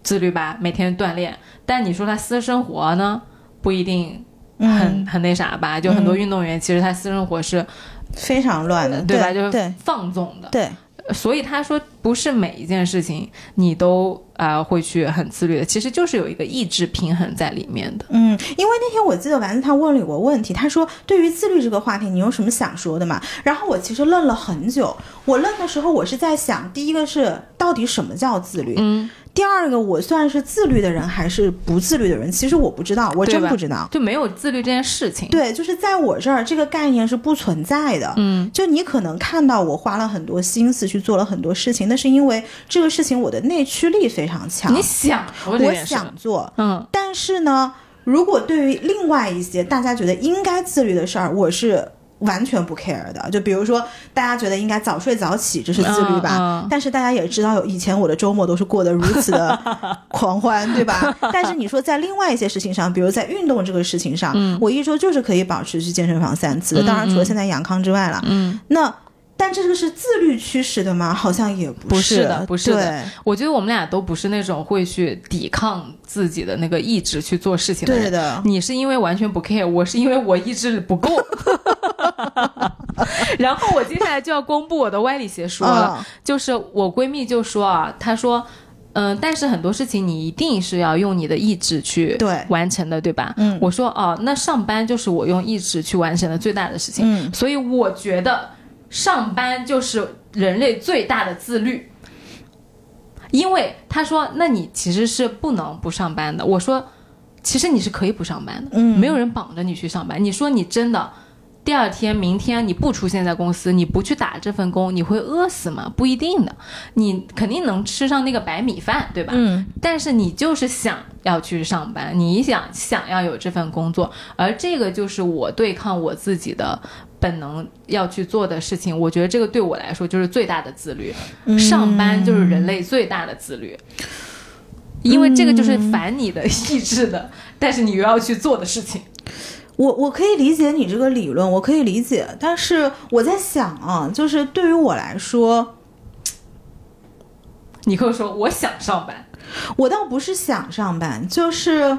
自律吧，每天锻炼，但你说他私生活呢，不一定很、嗯很那啥吧？就很多运动员其实他私生活是、非常乱的，对吧？就是放纵的。对，所以他说，不是每一件事情你都啊、呃会去很自律的，其实就是有一个意志平衡在里面的。嗯，因为那天我记得丸子他问了我问题，他说对于自律这个话题，你有什么想说的吗？然后我其实愣了很久，我愣的时候，我是在想，第一个是到底什么叫自律，嗯，第二个我算是自律的人还是不自律的人，其实我不知道，我真不知道。就没有自律这件事情。对，就是在我这儿，这个概念是不存在的。嗯，就你可能看到我花了很多心思去做了很多事情，那是因为这个事情我的内驱力非常强，你想我？想做。嗯，但是呢，如果对于另外一些大家觉得应该自律的事儿，我是完全不 care 的。就比如说，大家觉得应该早睡早起，这是自律吧？嗯嗯但是大家也知道，以前我的周末都是过得如此的 狂欢，对吧？但是你说在另外一些事情上，比如在运动这个事情上，嗯我一周就是可以保持去健身房三次的。当然，除了现在阳康之外了，嗯，那。但这个是自律驱使的吗？好像也不不是的不是的对我觉得我们俩都不是那种会去抵抗自己的那个意志去做事情的人。对的，你是因为完全不 care，我是因为我意志不够。然后我接下来就要公布我的歪理邪说了，嗯就是我闺蜜就说啊，她说。嗯，但是很多事情你一定是要用你的意志去对完成的，对吧？嗯我说哦，那上班就是我用意志去完成的最大的事情，嗯所以我觉得上班就是人类最大的自律。因为他说，那你其实是不能不上班的。我说，其实你是可以不上班的，嗯没有人绑着你去上班。你说你真的第二天、明天你不出现在公司，你不去打这份工，你会饿死吗？不一定的，你肯定能吃上那个白米饭，对吧？嗯但是你就是想要去上班，你想想要有这份工作，而这个就是我对抗我自己的本能要去做的事情。我觉得这个对我来说就是最大的自律，嗯上班就是人类最大的自律。因为这个就是反你的 意志的，但是你又要去做的事情。我我可以理解你这个理论，我可以理解，但是我在想啊，就是对于我来说，你跟我说我想上班，我倒不是想上班，就是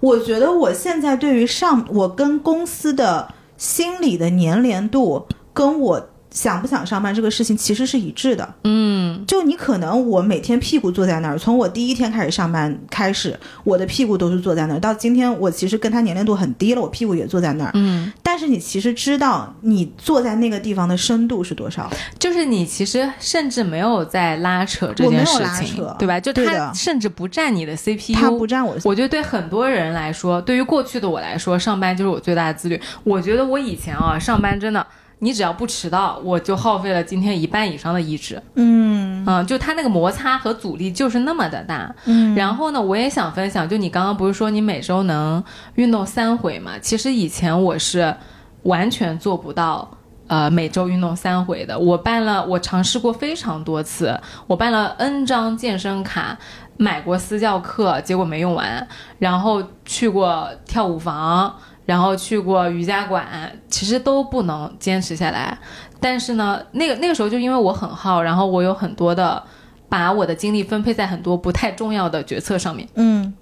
我觉得我现在对于上，我跟公司的心理的粘连度，跟我想不想上班这个事情其实是一致的。嗯，就你可能我每天屁股坐在那儿，从我第一天开始上班开始，我的屁股都是坐在那儿，到今天我其实跟他年龄度很低了，我屁股也坐在那儿。嗯，但是你其实知道你坐在那个地方的深度是多少？就是你其实甚至没有在拉扯这件事我没有拉情扯，对吧？就他对的甚至不占你的 CPU，他不占我的我觉得对很多人来说，对于过去的我来说，上班就是我最大的自律。我觉得我以前啊，上班真的，你只要不迟到，我就耗费了今天一半以上的意志。嗯嗯，就它那个摩擦和阻力就是那么的大。嗯然后呢，我也想分享，就你刚刚不是说你每周能运动三回嘛？其实以前我是完全做不到。呃，每周运动三回的，我办了，我尝试过非常多次，我办了 N 张健身卡，买过私教课，结果没用完，然后去过跳舞房，然后去过瑜伽馆，其实都不能坚持下来。但是呢，那个那个时候就因为我很耗，然后我有很多的把我的精力分配在很多不太重要的决策上面。嗯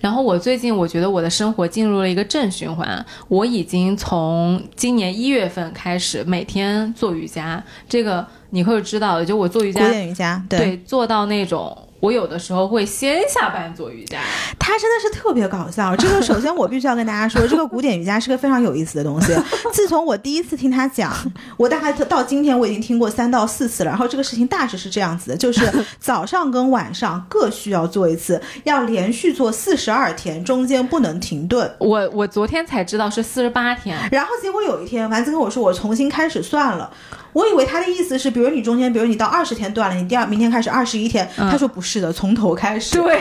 然后我最近我觉得我的生活进入了一个正循环，我已经从今年一月份开始每天做瑜伽，这个你会知道的，就我做瑜古伽，典瑜伽，对，做到那种。我有的时候会先下班做瑜伽，他真的是特别搞笑。这个首先我必须要跟大家说，这个古典瑜伽是个非常有意思的东西。自从我第一次听他讲，我大概到今天我已经听过三到四次了。然后这个事情大致是这样子的，就是早上跟晚上各需要做一次，要连续做四十二天，中间不能停顿。我我昨天才知道是四十八天，然后结果有一天，丸子跟我说，我重新开始算了。我以为他的意思是，比如你中间，比如你到二十天断了，你第二明天开始二十一天。他说不是的，从头开始。对。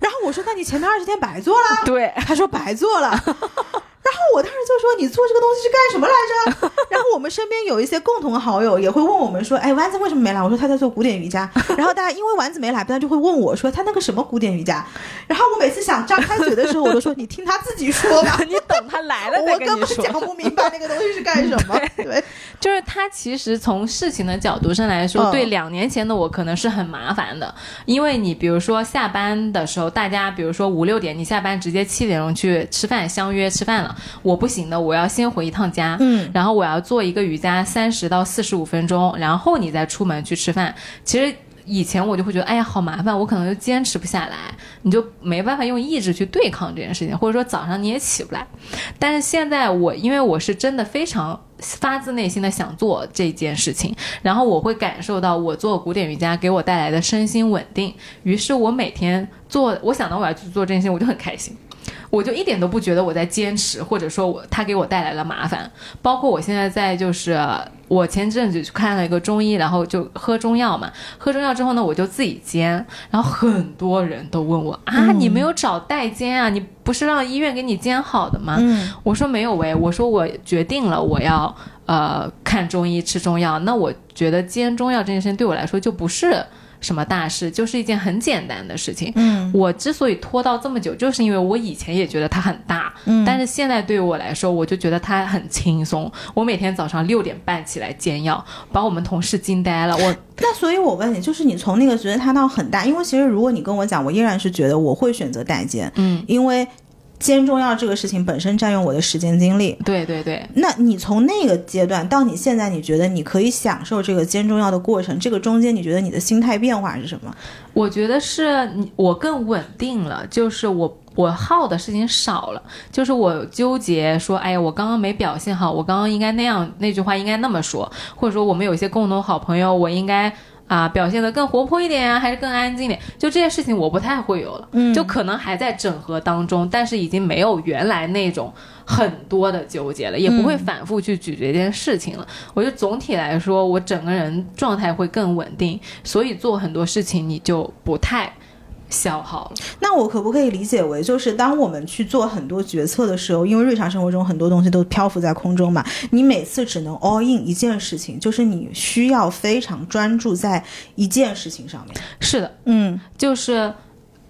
然后我说，那你前面二十天白做了？对。他说白做了。然后我当时就说：“你做这个东西是干什么来着？” 然后我们身边有一些共同好友也会问我们说：“哎，丸子为什么没来？”我说：“他在做古典瑜伽。”然后大家因为丸子没来，大家就会问我说：“他那个什么古典瑜伽？”然后我每次想张开嘴的时候，我都说：“你听他自己说吧，你等他来了 我根本讲不明白那个东西是干什么。”对，就是他其实从事情的角度上来说，对两年前的我可能是很麻烦的，因为你比如说下班的时候，大家比如说五六点你下班直接七点钟去吃饭相约吃饭了，我不行的。我要先回一趟家，嗯，然后我要做一个瑜伽三十到四十五分钟，然后你再出门去吃饭。其实以前我就会觉得，哎呀，好麻烦，我可能就坚持不下来，你就没办法用意志去对抗这件事情，或者说早上你也起不来。但是现在我，因为我是真的非常发自内心的想做这件事情，然后我会感受到我做古典瑜伽给我带来的身心稳定，于是我每天做，我想到我要去做这件事情，我就很开心。我就一点都不觉得我在坚持，或者说我他给我带来了麻烦。包括我现在在，就是我前阵子去看了一个中医，然后就喝中药嘛。喝中药之后呢，我就自己煎。然后很多人都问我啊，你没有找代煎啊？你不是让医院给你煎好的吗？嗯，我说没有喂，我说我决定了我要呃看中医吃中药。那我觉得煎中药这件事情对我来说就不是。什么大事，就是一件很简单的事情。嗯，我之所以拖到这么久，就是因为我以前也觉得它很大，嗯，但是现在对于我来说，我就觉得它很轻松。我每天早上六点半起来煎药，把我们同事惊呆了。我那所以，我问你，就是你从那个觉得它到很大，因为其实如果你跟我讲，我依然是觉得我会选择代煎，嗯，因为。煎中药这个事情本身占用我的时间精力，对对对。那你从那个阶段到你现在，你觉得你可以享受这个煎中药的过程，这个中间你觉得你的心态变化是什么？我觉得是你我更稳定了，就是我我耗的事情少了，就是我纠结说，哎呀，我刚刚没表现好，我刚刚应该那样那句话应该那么说，或者说我们有一些共同好朋友，我应该。啊，表现得更活泼一点啊，还是更安静点？就这些事情，我不太会有了，嗯，就可能还在整合当中，但是已经没有原来那种很多的纠结了，也不会反复去咀嚼这件事情了。我觉得总体来说，我整个人状态会更稳定，所以做很多事情你就不太。消耗了，那我可不可以理解为，就是当我们去做很多决策的时候，因为日常生活中很多东西都漂浮在空中嘛，你每次只能 all in 一件事情，就是你需要非常专注在一件事情上面。是的，嗯，就是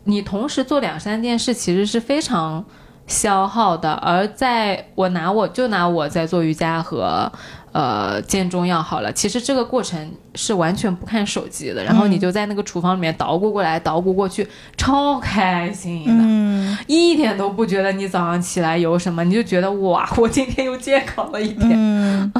你同时做两三件事，其实是非常消耗的。而在我拿我就拿我在做瑜伽和呃煎中药好了，其实这个过程。是完全不看手机的，然后你就在那个厨房里面捣鼓过来捣鼓过去，超开心的，嗯一点都不觉得你早上起来有什么，你就觉得哇，我今天又健康了一点。嗯，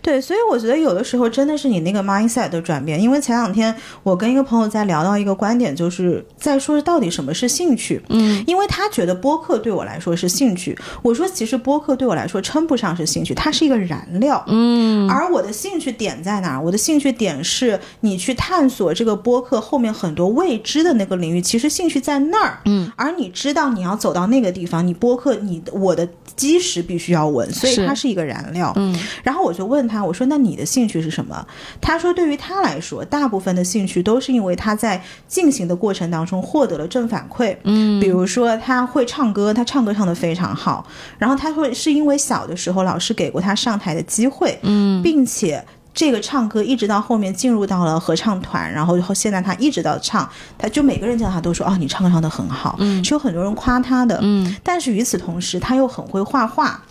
对，所以我觉得有的时候真的是你那个 mindset 的转变。因为前两天我跟一个朋友在聊到一个观点，就是在说到底什么是兴趣。嗯，因为他觉得播客对我来说是兴趣，我说其实播客对我来说称不上是兴趣，它是一个燃料。嗯，而我的兴趣点在哪儿？我的兴趣点。是你去探索这个播客后面很多未知的那个领域，其实兴趣在那儿，嗯，而你知道你要走到那个地方，你播客你我的基石必须要稳，所以它是一个燃料，嗯。然后我就问他，我说那你的兴趣是什么？他说对于他来说，大部分的兴趣都是因为他在进行的过程当中获得了正反馈，嗯，比如说他会唱歌，他唱歌唱得非常好，然后他会是因为小的时候老师给过他上台的机会，嗯，并且。这个唱歌一直到后面进入到了合唱团，然后后现在他一直到唱，他就每个人见到他都说哦，你唱歌唱的很好，嗯，是有很多人夸他的，嗯，但是与此同时他又很会画画，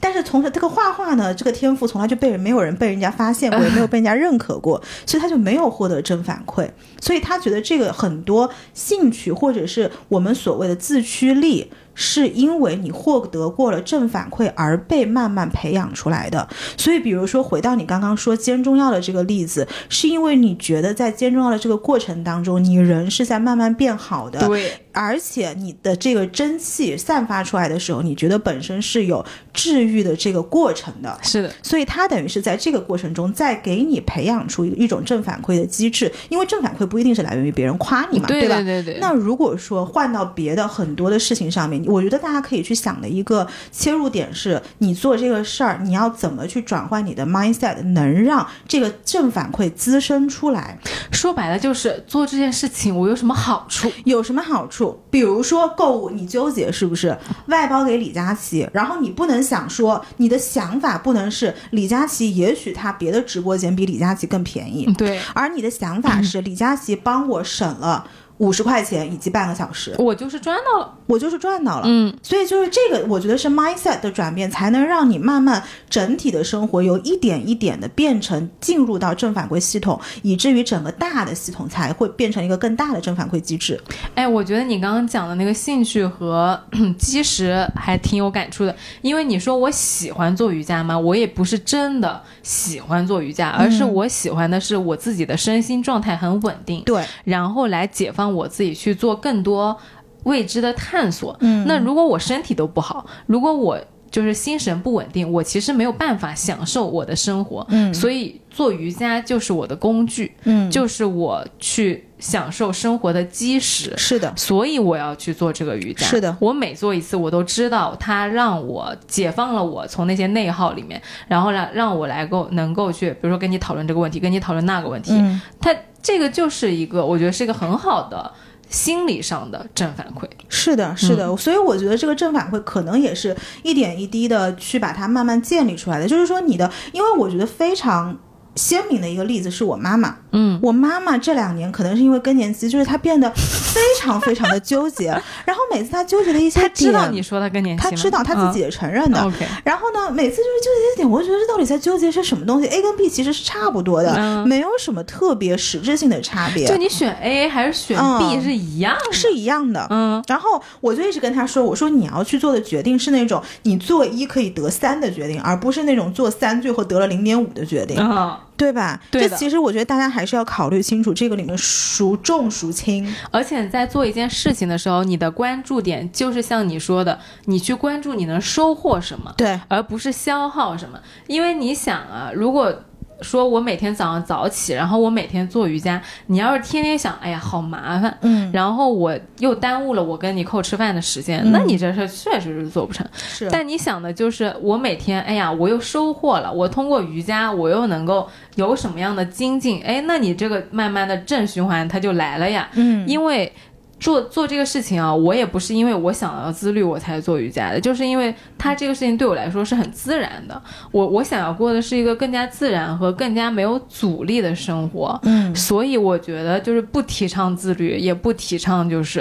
但是从这个画画呢，这个天赋从来就被人没有人被人家发现过，也没有被人家认可过，所以他就没有获得正反馈，所以他觉得这个很多兴趣或者是我们所谓的自驱力。是因为你获得过了正反馈而被慢慢培养出来的，所以比如说回到你刚刚说煎中药的这个例子，是因为你觉得在煎中药的这个过程当中，你人是在慢慢变好的，对，而且你的这个真气散发出来的时候，你觉得本身是有治愈的这个过程的，是的，所以它等于是在这个过程中再给你培养出一种正反馈的机制，因为正反馈不一定是来源于别人夸你嘛，对吧？对对对。那如果说换到别的很多的事情上面，我觉得大家可以去想的一个切入点是，你做这个事儿，你要怎么去转换你的 mindset，能让这个正反馈滋生出来。说白了就是做这件事情我有什么好处？有什么好处？比如说购物，你纠结是不是外包给李佳琦？然后你不能想说，你的想法不能是李佳琦，也许他别的直播间比李佳琦更便宜，对，而你的想法是李佳琦帮我省了。五十块钱以及半个小时，我就是赚到了，我就是赚到了。嗯，所以就是这个，我觉得是 mindset 的转变，才能让你慢慢整体的生活由一点一点的变成进入到正反馈系统，以至于整个大的系统才会变成一个更大的正反馈机制。哎，我觉得你刚刚讲的那个兴趣和 基石还挺有感触的，因为你说我喜欢做瑜伽吗？我也不是真的喜欢做瑜伽，而是我喜欢的是我自己的身心状态很稳定，对，然后来解放。我自己去做更多未知的探索。嗯，那如果我身体都不好，如果我就是心神不稳定，我其实没有办法享受我的生活。嗯，所以做瑜伽就是我的工具。嗯，就是我去享受生活的基石。是的，所以我要去做这个瑜伽。是的，我每做一次，我都知道它让我解放了我从那些内耗里面，然后让让我来够能够去，比如说跟你讨论这个问题，跟你讨论那个问题。嗯，它。这个就是一个，我觉得是一个很好的心理上的正反馈。是的，是的，所以我觉得这个正反馈可能也是一点一滴的去把它慢慢建立出来的。就是说，你的，因为我觉得非常。鲜明的一个例子是我妈妈，嗯，我妈妈这两年可能是因为更年期，就是她变得非常非常的纠结，然后每次她纠结的一些点，她知道你说她更年期，她知道她自己也承认的。然后呢，每次就是纠结一点，我就觉得这到底在纠结些什么东西？A 跟 B 其实是差不多的，没有什么特别实质性的差别，就你选 A 还是选 B 是一样，是一样的，嗯，然后我就一直跟她说，我说你要去做的决定是那种你做一可以得三的决定，而不是那种做三最后得了零点五的决定，啊。对吧？这其实我觉得大家还是要考虑清楚这个里面孰重孰轻。而且在做一件事情的时候，你的关注点就是像你说的，你去关注你能收获什么，对，而不是消耗什么。因为你想啊，如果。说我每天早上早起，然后我每天做瑜伽。你要是天天想，哎呀，好麻烦，嗯，然后我又耽误了我跟你扣吃饭的时间，那你这事确实是做不成。是，但你想的就是我每天，哎呀，我又收获了，我通过瑜伽，我又能够有什么样的精进？哎，那你这个慢慢的正循环它就来了呀，嗯，因为。做做这个事情啊，我也不是因为我想要自律我才做瑜伽的，就是因为它这个事情对我来说是很自然的。我我想要过的是一个更加自然和更加没有阻力的生活，嗯，所以我觉得就是不提倡自律，也不提倡就是，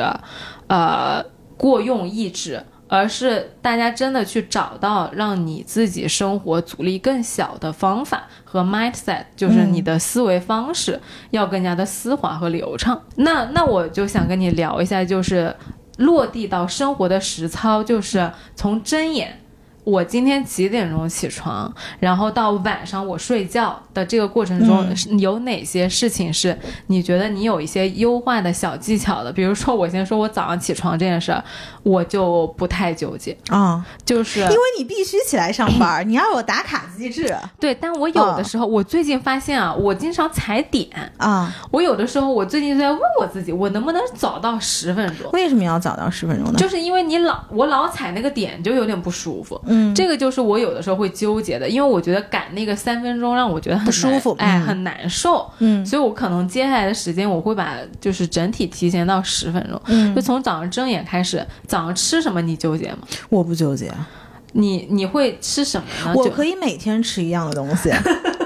呃，过用意志。而是大家真的去找到让你自己生活阻力更小的方法和 mindset，就是你的思维方式要更加的丝滑和流畅。那那我就想跟你聊一下，就是落地到生活的实操，就是从睁眼。我今天几点钟起床，然后到晚上我睡觉的这个过程中，有哪些事情是你觉得你有一些优化的小技巧的？比如说，我先说我早上起床这件事儿，我就不太纠结啊，就是因为你必须起来上班，你要有打卡机制。对，但我有的时候，我最近发现啊，我经常踩点啊，我有的时候，我最近在问我自己，我能不能早到十分钟？为什么要早到十分钟呢？就是因为你老我老踩那个点，就有点不舒服。嗯，这个就是我有的时候会纠结的，因为我觉得赶那个三分钟让我觉得很不舒服，哎，很难受。嗯，所以我可能接下来的时间我会把就是整体提前到十分钟。嗯，就从早上睁眼开始，早上吃什么你纠结吗？我不纠结。你你会吃什么呢？我可以每天吃一样的东西。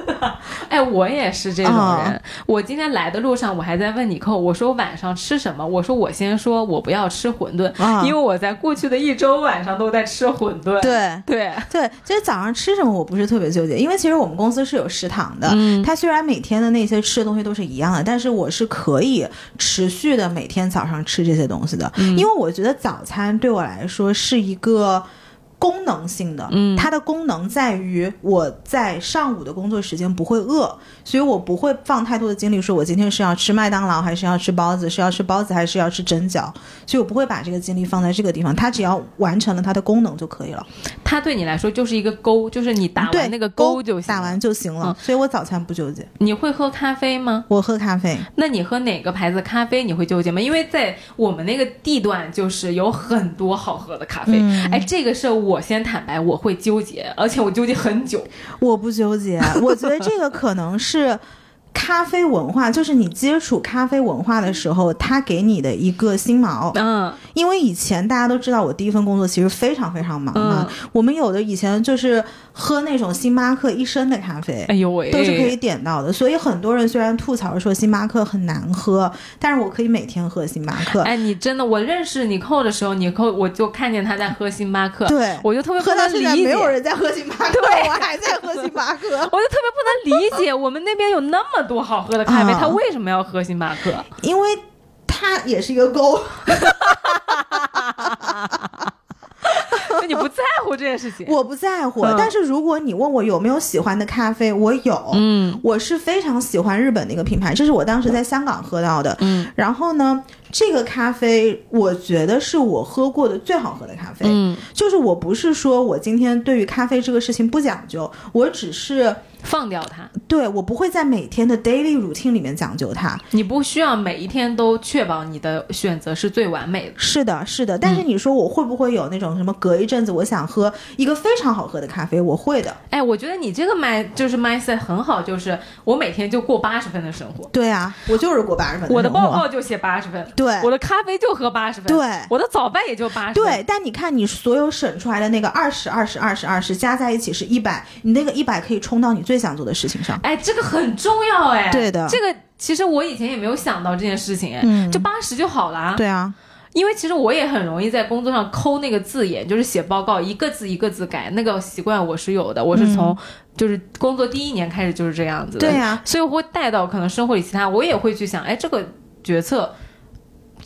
哎，我也是这种人。我今天来的路上，我还在问你扣，我说晚上吃什么？我说我先说我不要吃馄饨，因为我在过去的一周晚上都在吃馄饨。对对对，其实早上吃什么我不是特别纠结，因为其实我们公司是有食堂的。嗯，它虽然每天的那些吃的东西都是一样的，但是我是可以持续的每天早上吃这些东西的，因为我觉得早餐对我来说是一个。功能性的，嗯它的功能在于我在上午的工作时间不会饿，所以我不会放太多的精力说我今天是要吃麦当劳还是要吃包子，是要吃包子还是要吃蒸饺，所以我不会把这个精力放在这个地方，它只要完成了它的功能就可以了，它对你来说就是一个勾，就是你打完那个勾就行。打完，就行了，嗯所以我早餐不纠结，你会喝咖啡吗？我喝咖啡。那你喝哪个牌子咖啡你会纠结吗？因为在我们那个地段，就是有很多好喝的咖啡。嗯哎，这个是我我先坦白，我会纠结，而且我纠结很久。我不纠结，我觉得这个可能是咖啡文化，就是你接触咖啡文化的时候，它给你的一个新锚。嗯因为以前大家都知道，我第一份工作其实非常非常忙嘛。我们有的以前就是喝那种星巴克一升的咖啡。哎呦喂，都是可以点到的，所以很多人虽然吐槽说星巴克很难喝，但是我可以每天喝星巴克。哎，你真的，我认识你扣的时候，你扣我就看见他在喝星巴克，对我就特别不喝到能理解，现在没有人在喝星巴克，对我还在喝星巴克。我就特别不能理解，我们那边有那么多好喝的咖啡，啊他为什么要喝星巴克？因为他也是一个勾。就你不在乎这件事情。我不在乎，嗯但是如果你问我有没有喜欢的咖啡，我有，嗯我是非常喜欢日本的一个品牌，这是我当时在香港喝到的。嗯然后呢，这个咖啡我觉得是我喝过的最好喝的咖啡。嗯，就是我不是说我今天对于咖啡这个事情不讲究，我只是放掉它，对我不会在每天的 daily routine 里面讲究它。你不需要每一天都确保你的选择是最完美的。是的，是的，但是你说我会不会有那种什么隔一阵子我想喝一个非常好喝的咖啡？我会的。哎，我觉得你这个 mind 就是 mindset 很好，就是我每天就过八十分的生活，对啊，我就是过八十分我的报告就写八十分，对我的咖啡就喝八十分，对我的早饭也就八十，对，但你看，你所有省出来的那个二十、二十、二十、二十加在一起是一百，你那个一百可以冲到你最想做的事情上。哎，这个很重要哎。对的这个其实我以前也没有想到这件事情，哎，嗯就八十就好了啊。对啊，因为其实我也很容易在工作上抠那个字眼，就是写报告一个字一个字改，那个习惯我是有的。我是从就是工作第一年开始就是这样子的，对呀所以我会带到可能生活里其他，我也会去想，哎，这个决策。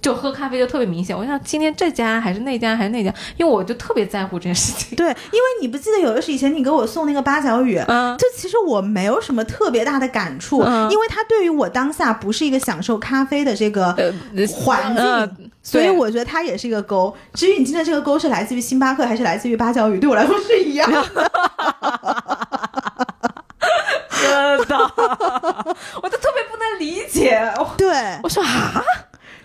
就喝咖啡就特别明显，我想今天这家还是那家还是那家，因为我就特别在乎这件事情。对，因为你不记得有的是以前你给我送那个八角雨，嗯，就其实我没有什么特别大的感触，嗯因为它对于我当下不是一个享受咖啡的这个呃，环境。嗯所以我觉得它也是一个沟。至于你今天这个沟是来自于星巴克还是来自于芭蕉雨，对我来说是一样的。真的，我都特别不能理解。对，我说啊，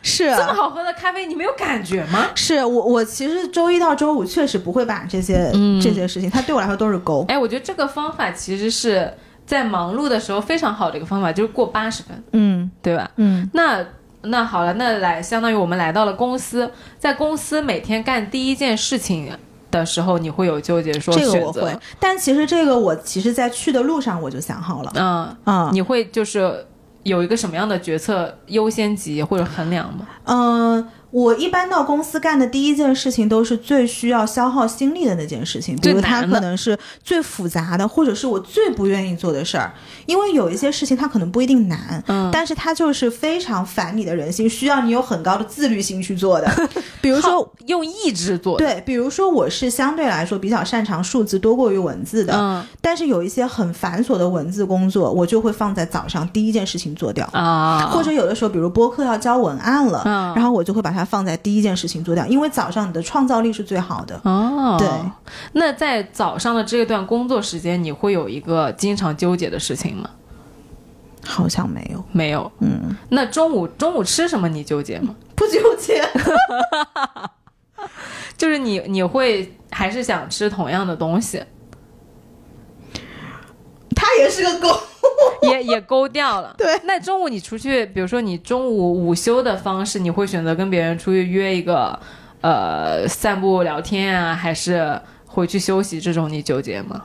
是这么好喝的咖啡，你没有感觉吗？是我我其实周一到周五确实不会把这些、嗯这些事情，它对我来说都是勾。哎，我觉得这个方法其实是在忙碌的时候非常好的一个方法，就是过八十分，嗯对吧？嗯，那那好了，那来相当于我们来到了公司，在公司每天干第一件事情的时候，你会有纠结说这个我会，但其实这个我其实在去的路上我就想好了。嗯，嗯你会就是有一个什么样的决策优先级或者衡量吗？嗯、我一般到公司干的第一件事情都是最需要消耗心力的那件事情，比如它可能是最复杂的，或者是我最不愿意做的事儿。因为有一些事情它可能不一定难，嗯但是它就是非常烦你的人性，需要你有很高的自律性去做的。比如说，用意志做的，对，比如说我是相对来说比较擅长数字多过于文字的，嗯但是有一些很繁琐的文字工作，我就会放在早上第一件事情做掉。啊，或者有的时候，比如播客要交文案了，嗯然后我就会把它放在第一件事情做掉，因为早上你的创造力是最好的。哦，对。那在早上的这段工作时间，你会有一个经常纠结的事情吗？好像没有，没有。嗯，那中午中午吃什么你纠结吗？不纠结。就是你你会还是想吃同样的东西，它也是个勾。也也勾掉了。对。那中午你出去，比如说你中午午休的方式，你会选择跟别人出去约一个呃散步聊天啊，还是回去休息？这种你纠结吗？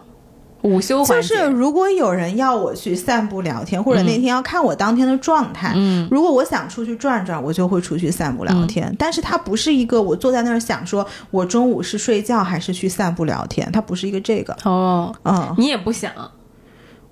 午休就，是如果有人要我去散步聊天，或者那天要看我当天的状态，嗯如果我想出去转转，我就会出去散步聊天。但是它不是一个我坐在那儿想说，我中午是睡觉还是去散步聊天，它不是一个这个。哦，嗯，你也不想。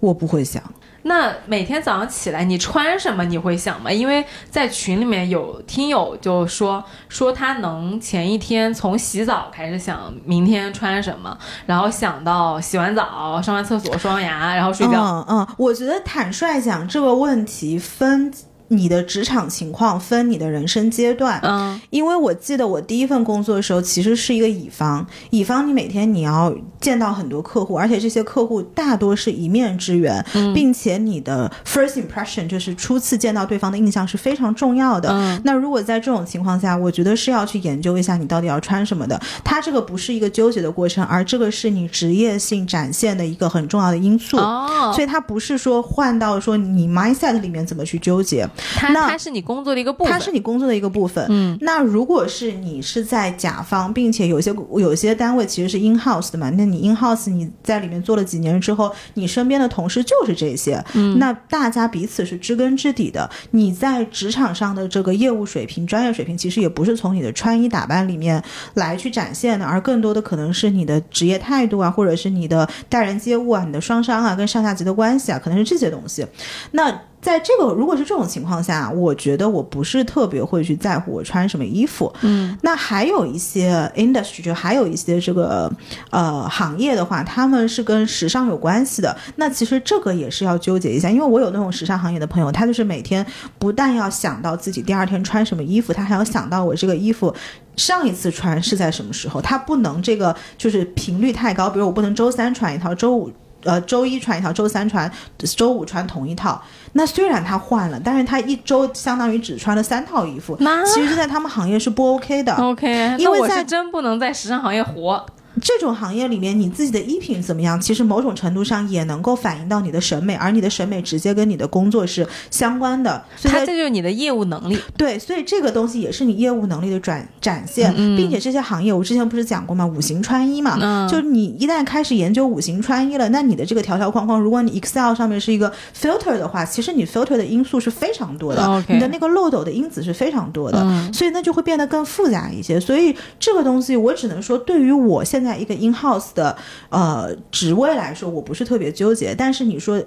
我不会想。那每天早上起来你穿什么你会想吗？因为在群里面有听友就说说他能前一天从洗澡开始想明天穿什么，然后想到洗完澡、上完厕所、刷完牙，然后睡觉。嗯嗯，我觉得坦率讲这个问题分。你的职场情况分你的人生阶段，嗯，因为我记得我第一份工作的时候，其实是一个乙方，乙方你每天你要见到很多客户，而且这些客户大多是一面之缘，并且你的 first impression 就是初次见到对方的印象是非常重要的。那如果在这种情况下，我觉得是要去研究一下你到底要穿什么的。它这个不是一个纠结的过程，而这个是你职业性展现的一个很重要的因素。哦，所以它不是说换到说你 mindset 里面怎么去纠结。它它是你工作的一个部分，它是你工作的一个部分。嗯，那如果是你是在甲方，并且有些有些单位其实是 in house 的嘛，那你 in house 你在里面做了几年之后，你身边的同事就是这些，嗯，那大家彼此是知根知底的。你在职场上的这个业务水平、专业水平，其实也不是从你的穿衣打扮里面来去展现的，而更多的可能是你的职业态度啊，或者是你的待人接物啊，你的双商啊，跟上下级的关系啊，可能是这些东西。那在这个如果是这种情况下，我觉得我不是特别会去在乎我穿什么衣服。嗯，那还有一些 industry 就还有一些这个呃行业的话，他们是跟时尚有关系的。那其实这个也是要纠结一下，因为我有那种时尚行业的朋友，他就是每天不但要想到自己第二天穿什么衣服，他还要想到我这个衣服上一次穿是在什么时候，他不能这个就是频率太高，比如我不能周三穿一套，周五。呃，周一穿一套，周三穿，周五穿同一套。那虽然他换了，但是他一周相当于只穿了三套衣服。那其实，在他们行业是不 OK 的。OK，因为在我是真不能在时尚行业活。这种行业里面，你自己的衣品怎么样，其实某种程度上也能够反映到你的审美，而你的审美直接跟你的工作是相关的。所以它这就是你的业务能力。对，所以这个东西也是你业务能力的转展现，嗯并且这些行业我之前不是讲过吗？五行穿衣嘛，嗯就你一旦开始研究五行穿衣了，那你的这个条条框框，如果你 Excel 上面是一个 filter 的话，其实你 filter 的因素是非常多的你的那个漏斗的因子是非常多的，嗯所以那就会变得更复杂一些。所以这个东西，我只能说，对于我现在一个 in house 的呃职位来说，我不是特别纠结。但是你说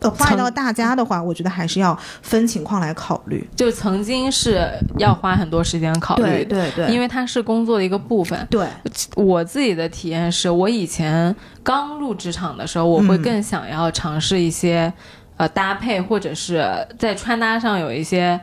apply 到大家的话，我觉得还是要分情况来考虑。就曾经是要花很多时间考虑对，对对因为它是工作的一个部分。对，我自己的体验是我以前刚入职场的时候，我会嗯更想要尝试一些、呃搭配，或者是在穿搭上有一些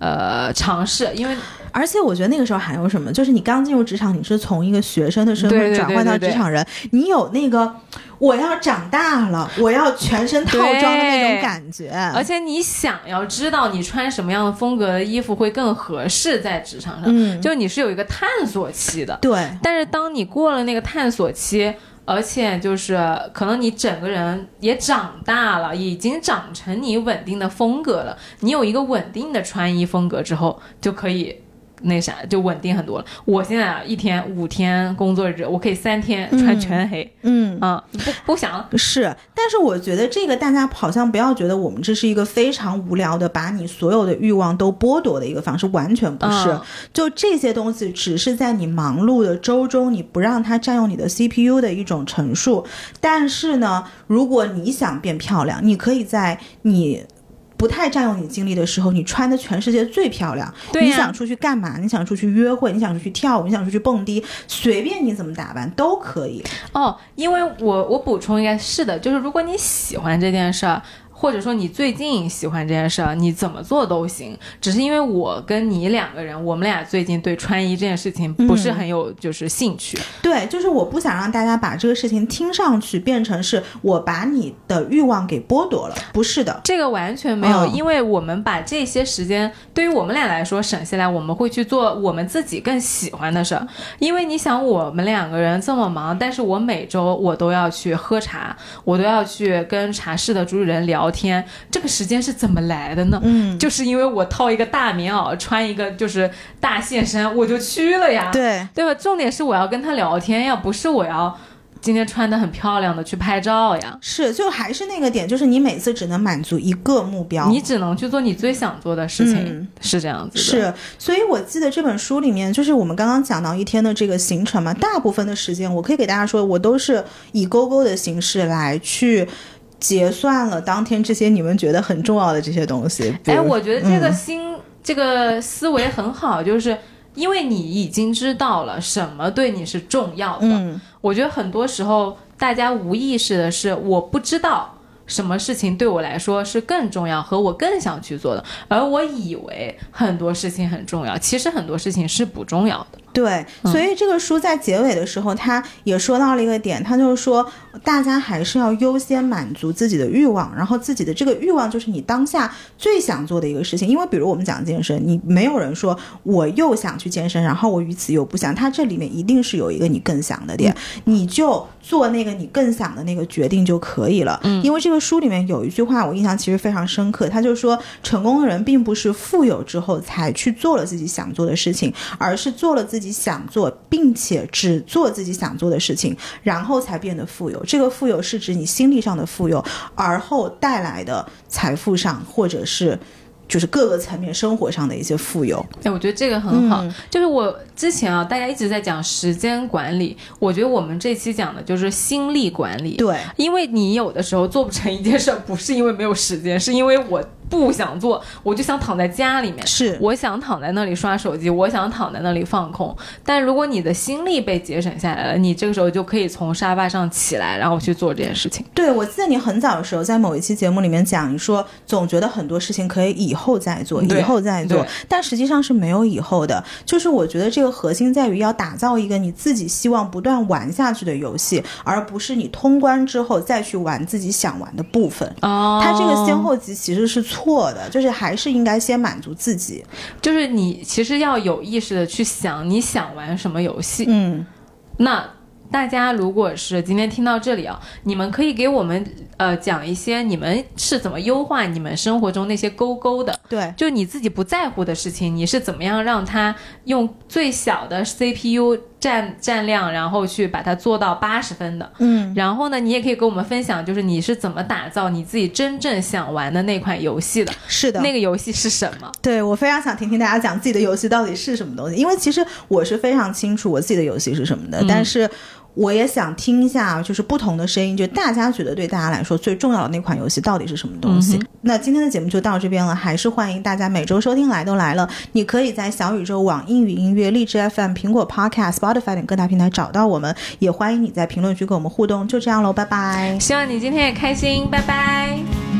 呃尝试，因为而且我觉得那个时候还有什么，就是你刚进入职场，你是从一个学生的身份转换到职场人，你有那个我要长大了，我要全身套装的那种感觉。而且你想要知道你穿什么样的风格的衣服会更合适在职场上，嗯，就你是有一个探索期的。对，但是当你过了那个探索期，而且就是可能你整个人也长大了，已经长成你稳定的风格了，你有一个稳定的穿衣风格之后，就可以。那啥就稳定很多了。我现在啊，一天五天工作日，我可以三天穿全黑，嗯。啊、不不想是，但是我觉得这个大家好像不要觉得我们这是一个非常无聊的把你所有的欲望都剥夺的一个方式，完全不是。嗯就这些东西只是在你忙碌的周中，你不让它占用你的 CPU 的一种陈述。但是呢，如果你想变漂亮，你可以在你。不太占用你精力的时候，你穿的全世界最漂亮。你想出去干嘛？你想出去约会？你想出去跳舞？你想出去蹦迪？随便你怎么打扮都可以。哦，因为我我补充一下，是的，就是如果你喜欢这件事儿，或者说你最近喜欢这件事儿，你怎么做都行。只是因为我跟你两个人，我们俩最近对穿衣这件事情不是很有就是兴趣。对，就是我不想让大家把这个事情听上去变成是我把你的欲望给剥夺了，不是的。这个完全没有，嗯因为我们把这些时间对于我们俩来说省下来，我们会去做我们自己更喜欢的事儿。因为你想，我们两个人这么忙，但是我每周我都要去喝茶，我都要去跟茶室的主理人聊天，这个时间是怎么来的呢？嗯，就是因为我套一个大棉袄，穿一个就是大线衫，我就去了呀，对，对吧？重点是我要跟他聊天呀，不是我要今天穿的很漂亮的去拍照呀。是，就还是那个点，就是你每次只能满足一个目标。你只能去做你最想做的事情，嗯是这样子的。是，所以我记得这本书里面，就是我们刚刚讲到一天的这个行程嘛，大部分的时间，我可以给大家说，我都是以勾勾的形式来去。结算了当天这些你们觉得很重要的这些东西。比哎，我觉得这个嗯心、这个思维很好，就是因为你已经知道了什么对你是重要的。嗯我觉得很多时候大家无意识的是，我不知道什么事情对我来说是更重要和我更想去做的，而我以为很多事情很重要，其实很多事情是不重要的。对，嗯所以这个书在结尾的时候，他也说到了一个点，他就是说，大家还是要优先满足自己的欲望，然后自己的这个欲望就是你当下最想做的一个事情。因为比如我们讲健身，你没有人说我又想去健身，然后我与此又不想，他这里面一定是有一个你更想的点，你就做那个你更想的那个决定就可以了。嗯，因为这个书里面有一句话我印象其实非常深刻，他就说，成功的人并不是富有之后才去做了自己想做的事情，而是做了自己想做，并且只做自己想做的事情，然后才变得富有。这个富有是指你心理上的富有，而后带来的财富上，或者是就是各个层面生活上的一些富有。哎，我觉得这个很好。嗯就是我之前啊，大家一直在讲时间管理，我觉得我们这期讲的就是心力管理。对，因为你有的时候做不成一件事儿，不是因为没有时间，是因为我不想做，我就想躺在家里面。是我想躺在那里刷手机，我想躺在那里放空。但如果你的心力被节省下来了，你这个时候就可以从沙发上起来，然后去做这件事情。对，我记得你很早的时候在某一期节目里面讲，你说总觉得很多事情可以以后再做，以后再做，但实际上是没有以后的。就是我觉得这个核心在于要打造一个你自己希望不断玩下去的游戏，而不是你通关之后再去玩自己想玩的部分。哦它这个先后级其实是错的，就是还是应该先满足自己。就是你其实要有意识的去想你想玩什么游戏。嗯，那大家如果是今天听到这里啊，你们可以给我们呃讲一些你们是怎么优化你们生活中那些勾勾的，对，就你自己不在乎的事情，你是怎么样让它用最小的 CPU 占占量，然后去把它做到八十分的。嗯，然后呢，你也可以跟我们分享，就是你是怎么打造你自己真正想玩的那款游戏的，是的，那个游戏是什么？对我非常想听听大家讲自己的游戏到底是什么东西，因为其实我是非常清楚我自己的游戏是什么的，嗯但是我也想听一下就是不同的声音，就大家觉得对大家来说最重要的那款游戏到底是什么东西。那今天的节目就到这边了，还是欢迎大家每周收听来都来了，你可以在小宇宙、网易云音乐、荔枝 FM、苹果 Podcast、Spotify 等各大平台找到我们，也欢迎你在评论区跟我们互动。就这样喽，拜拜。希望你今天也开心，拜拜。